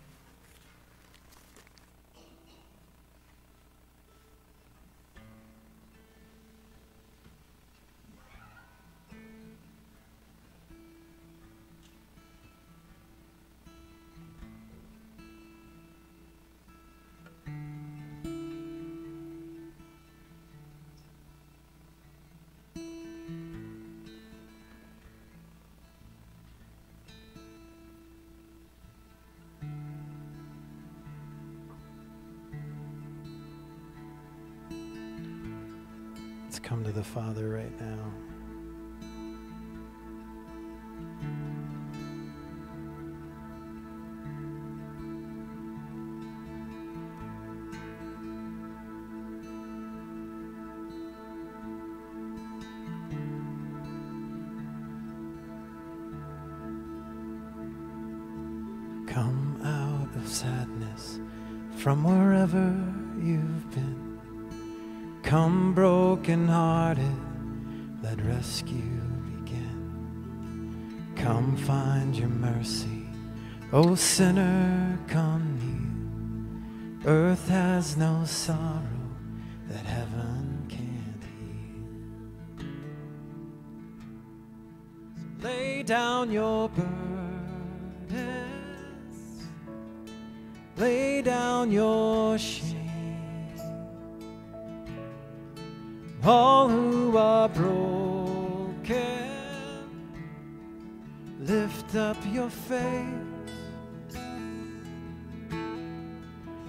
Come to the Father right now. Come out of sadness from wherever Come broken hearted, let rescue begin. Come find your mercy, O sinner, come near. Earth has no sorrow that heaven can't heal. So lay down your burdens, lay down your shame. all who are broken. Lift up your face,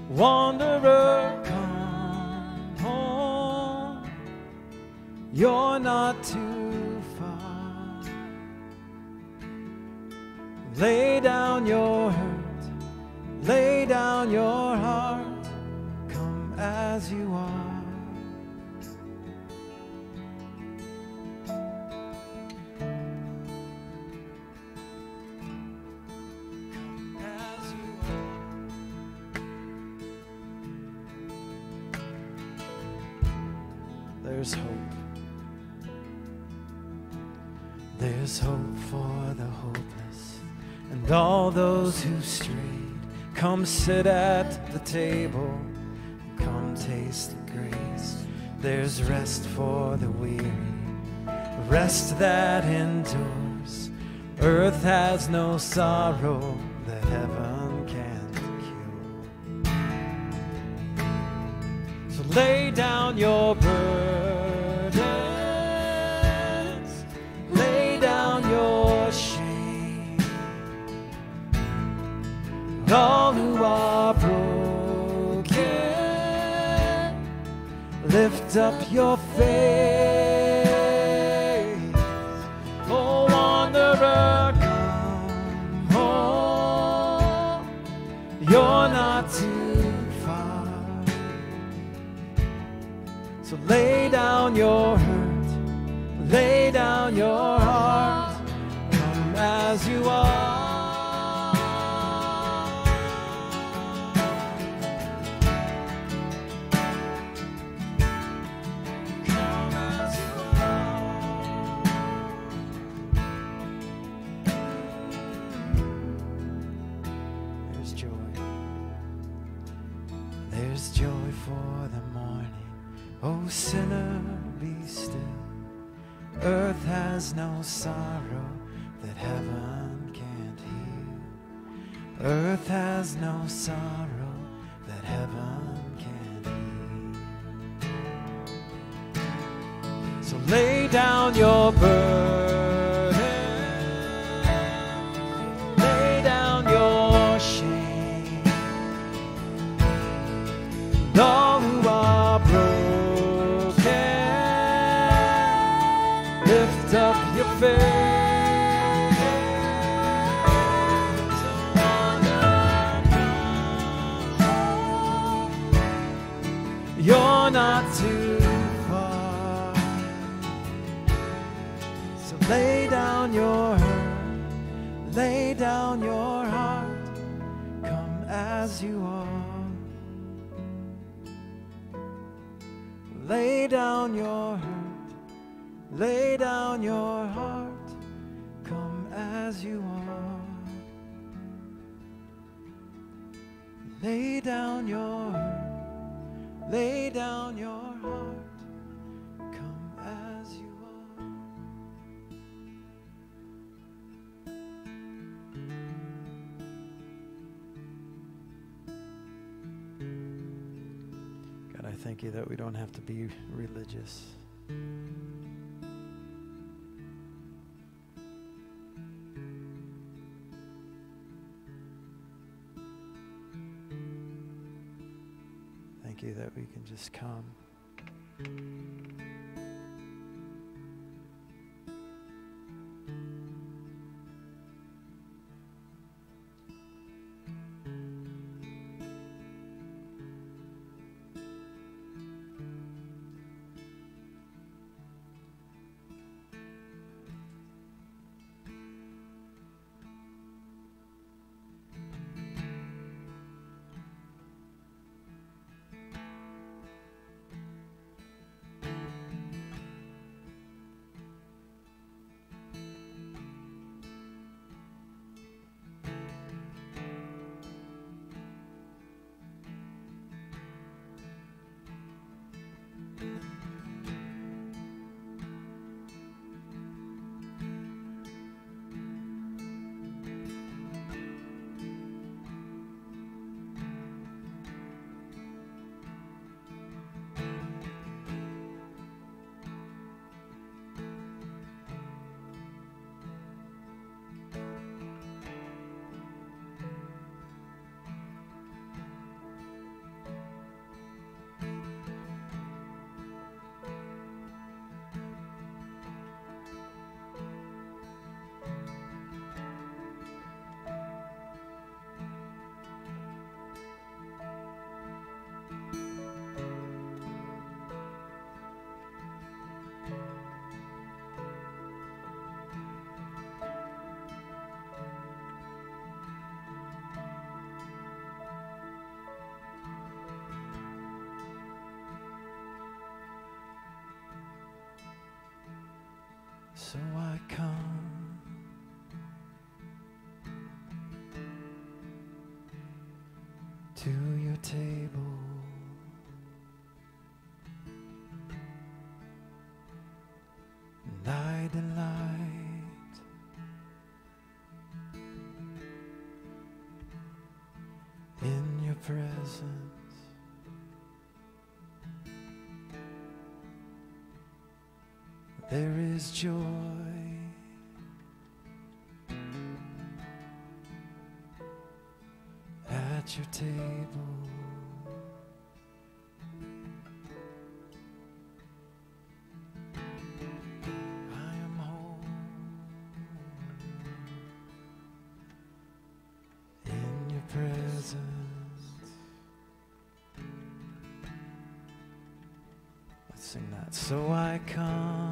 wanderer, come home. You're not too far. Lay down your hurt, lay down your heart, come as you are. sit at the table. Come taste the grace. There's rest for the weary, rest that endures. Earth has no sorrow that heaven can't cure. So lay down your burden. up your face. you that we don't have to be religious. Thank you that we can just come. So I come. table. I am home in your presence. Let's sing that. So I come.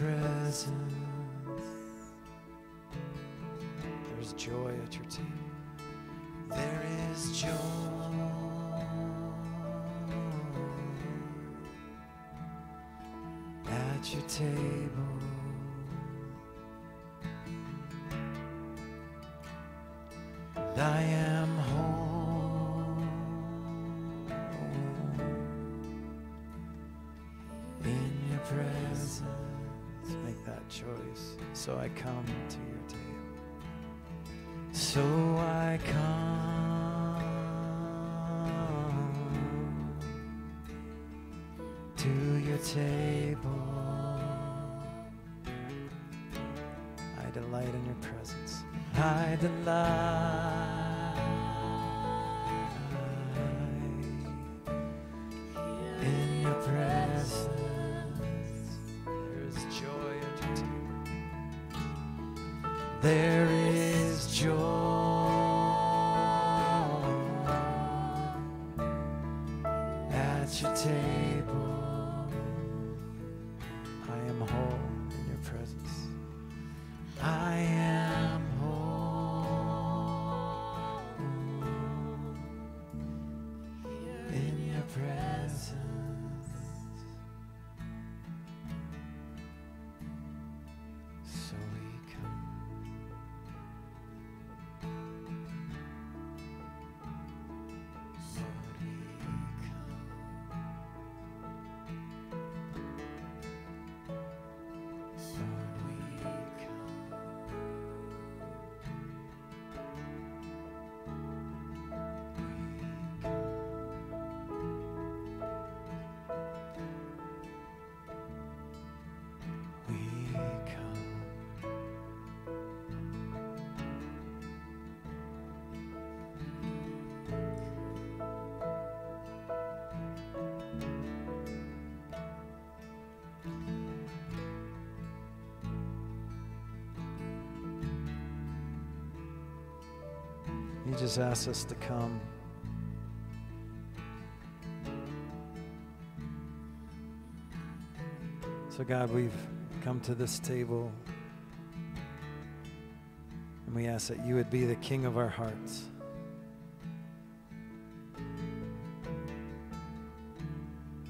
presence. There's joy at your table. There is joy. At your table. in your presence. There is joy and There. He just asks us to come. So, God, we've come to this table and we ask that you would be the king of our hearts.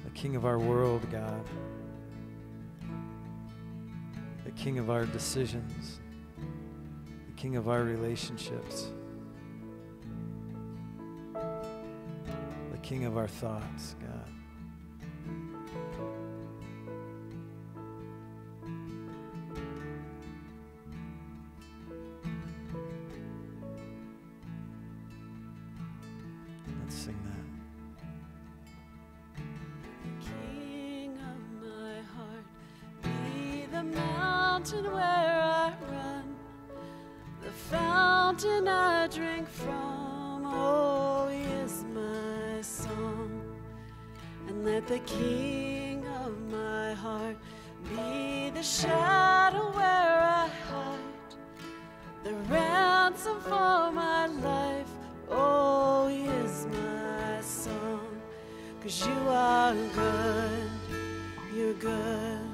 the King of our world, God, the King of our decisions, the King of our relationships. thinking of our thoughts, God. Cause you are good, you're good.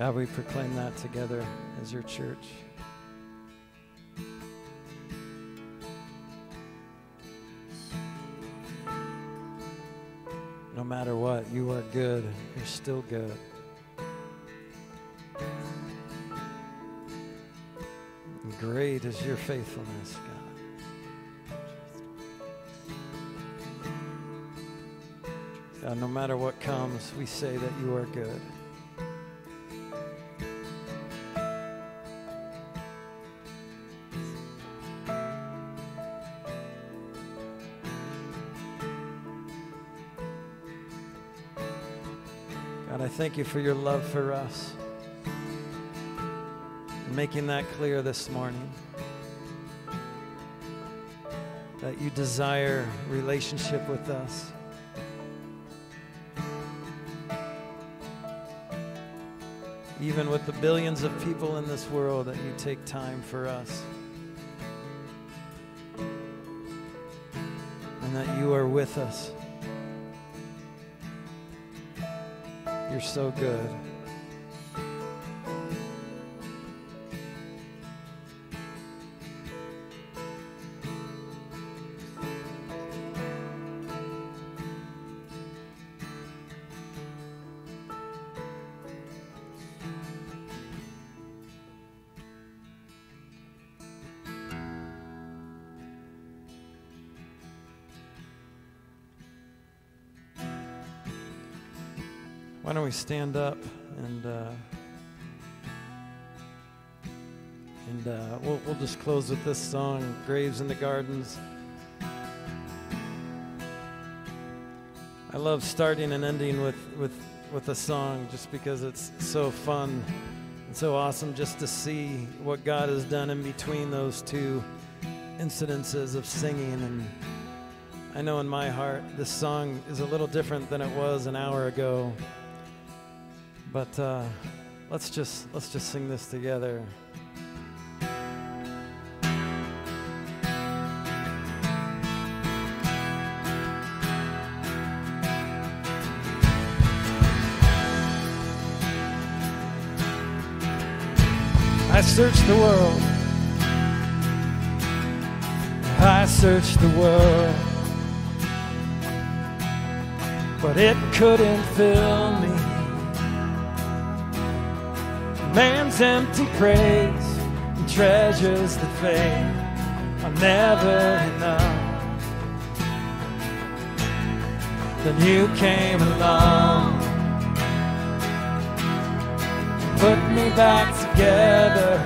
God, we proclaim that together as your church. No matter what, you are good. You're still good. Great is your faithfulness, God. God, no matter what comes, we say that you are good. Thank you for your love for us. Making that clear this morning. That you desire relationship with us. Even with the billions of people in this world, that you take time for us. And that you are with us. You're so good. Stand up and uh, and uh, we'll we'll just close with this song, "Graves into Gardens." I love starting and ending with with with a song just because it's so fun and so awesome just to see what God has done in between those two incidences of singing and. I know in my heart this song is a little different than it was an hour ago. But uh, let's just let's just sing this together. I searched the world. I searched the world. But it couldn't fill me man's empty praise and treasures that fade are never enough. Then you came along, put me back together,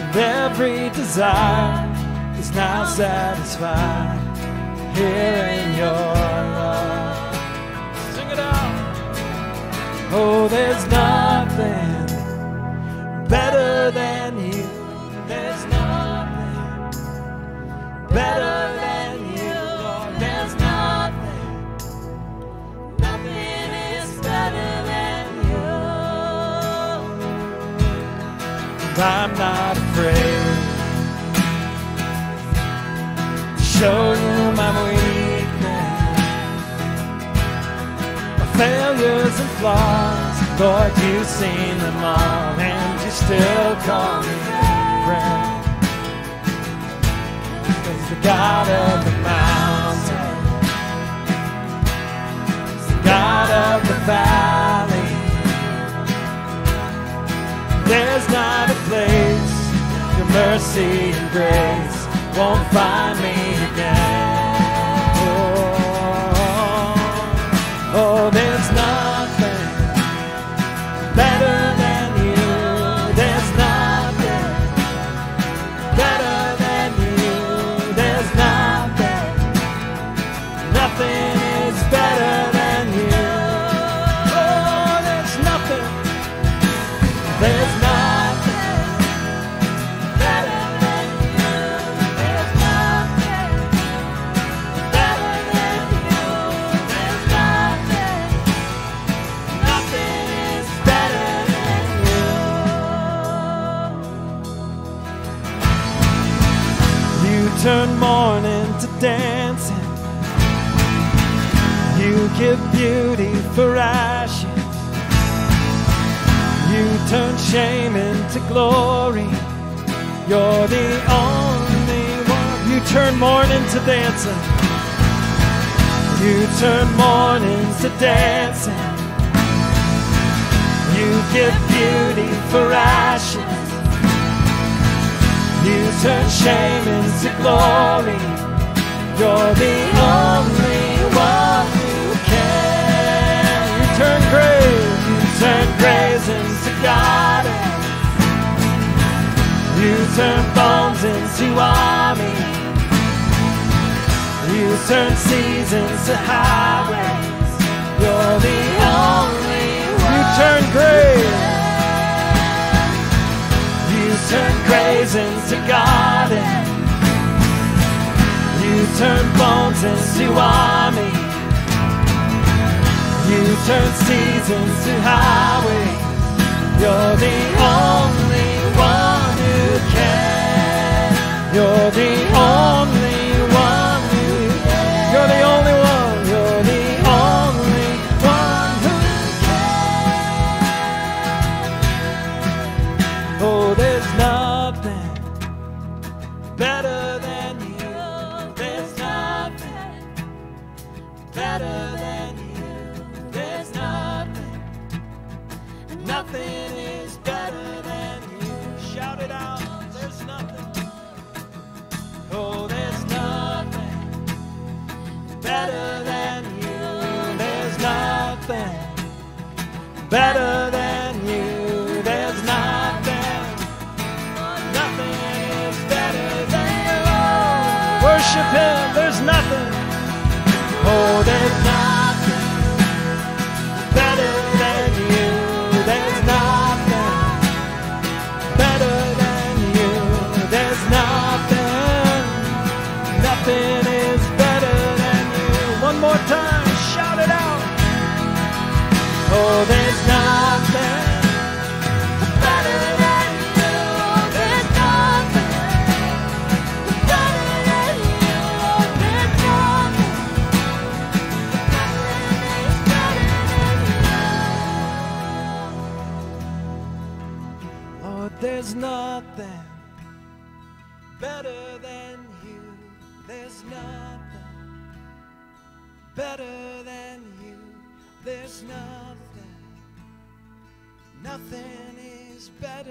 and every desire is now satisfied here in your love. Oh, there's nothing better than you. There's nothing better than you, Lord. There's nothing, Nothing is better than you. I'm not afraid show you my weakness, my failures flaws. Lord, you've seen them all, and you still call me friend. Cause the God of the mountain, the God of the valley. There's not a place your mercy and grace won't find me again. For ashes. You turn shame into glory. You're the only one. You turn mourning to dancing. You turn mourning to dancing. You give beauty for ashes. You turn shame into glory. You're the only turn grace, you turn grace into gardens. You turn bones into army. You turn seasons to highways. You're the only one. You turn grace. You turn graves into gardens. You turn bones into army. You turn seasons to highways. You're the only one who can. You're the only one who You're the only There's nothing. Oh, there's nothing better than you. There's nothing better than you. There's nothing. Nothing is better than you. Worship Him. There's nothing. Oh, there's nothing there's nothing better than you. There's nothing better than you. There's nothing. Nothing is better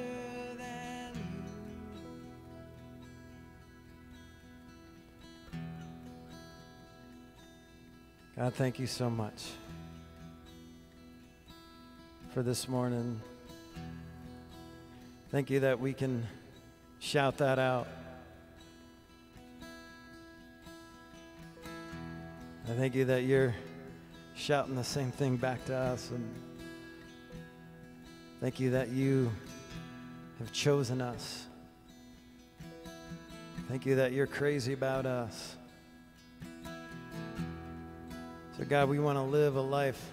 than you. God, thank you so much for this morning. Thank you that we can shout that out. I thank you that you're shouting the same thing back to us. And thank you that you have chosen us. Thank you that you're crazy about us. So, God, we want to live a life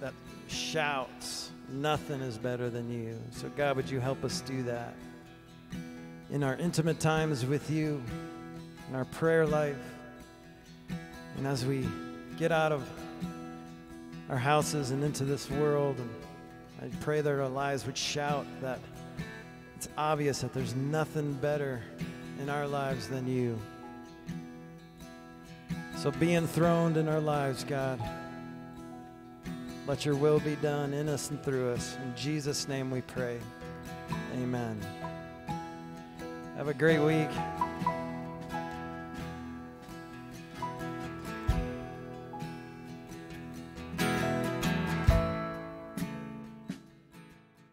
that shouts, nothing is better than you. So, God, would you help us do that in our intimate times with you, in our prayer life, and as we get out of our houses and into this world. And I pray that our lives would shout that it's obvious that there's nothing better in our lives than you. So be enthroned in our lives, God. Let your will be done in us and through us. In Jesus' name we pray. Amen. Have a great week.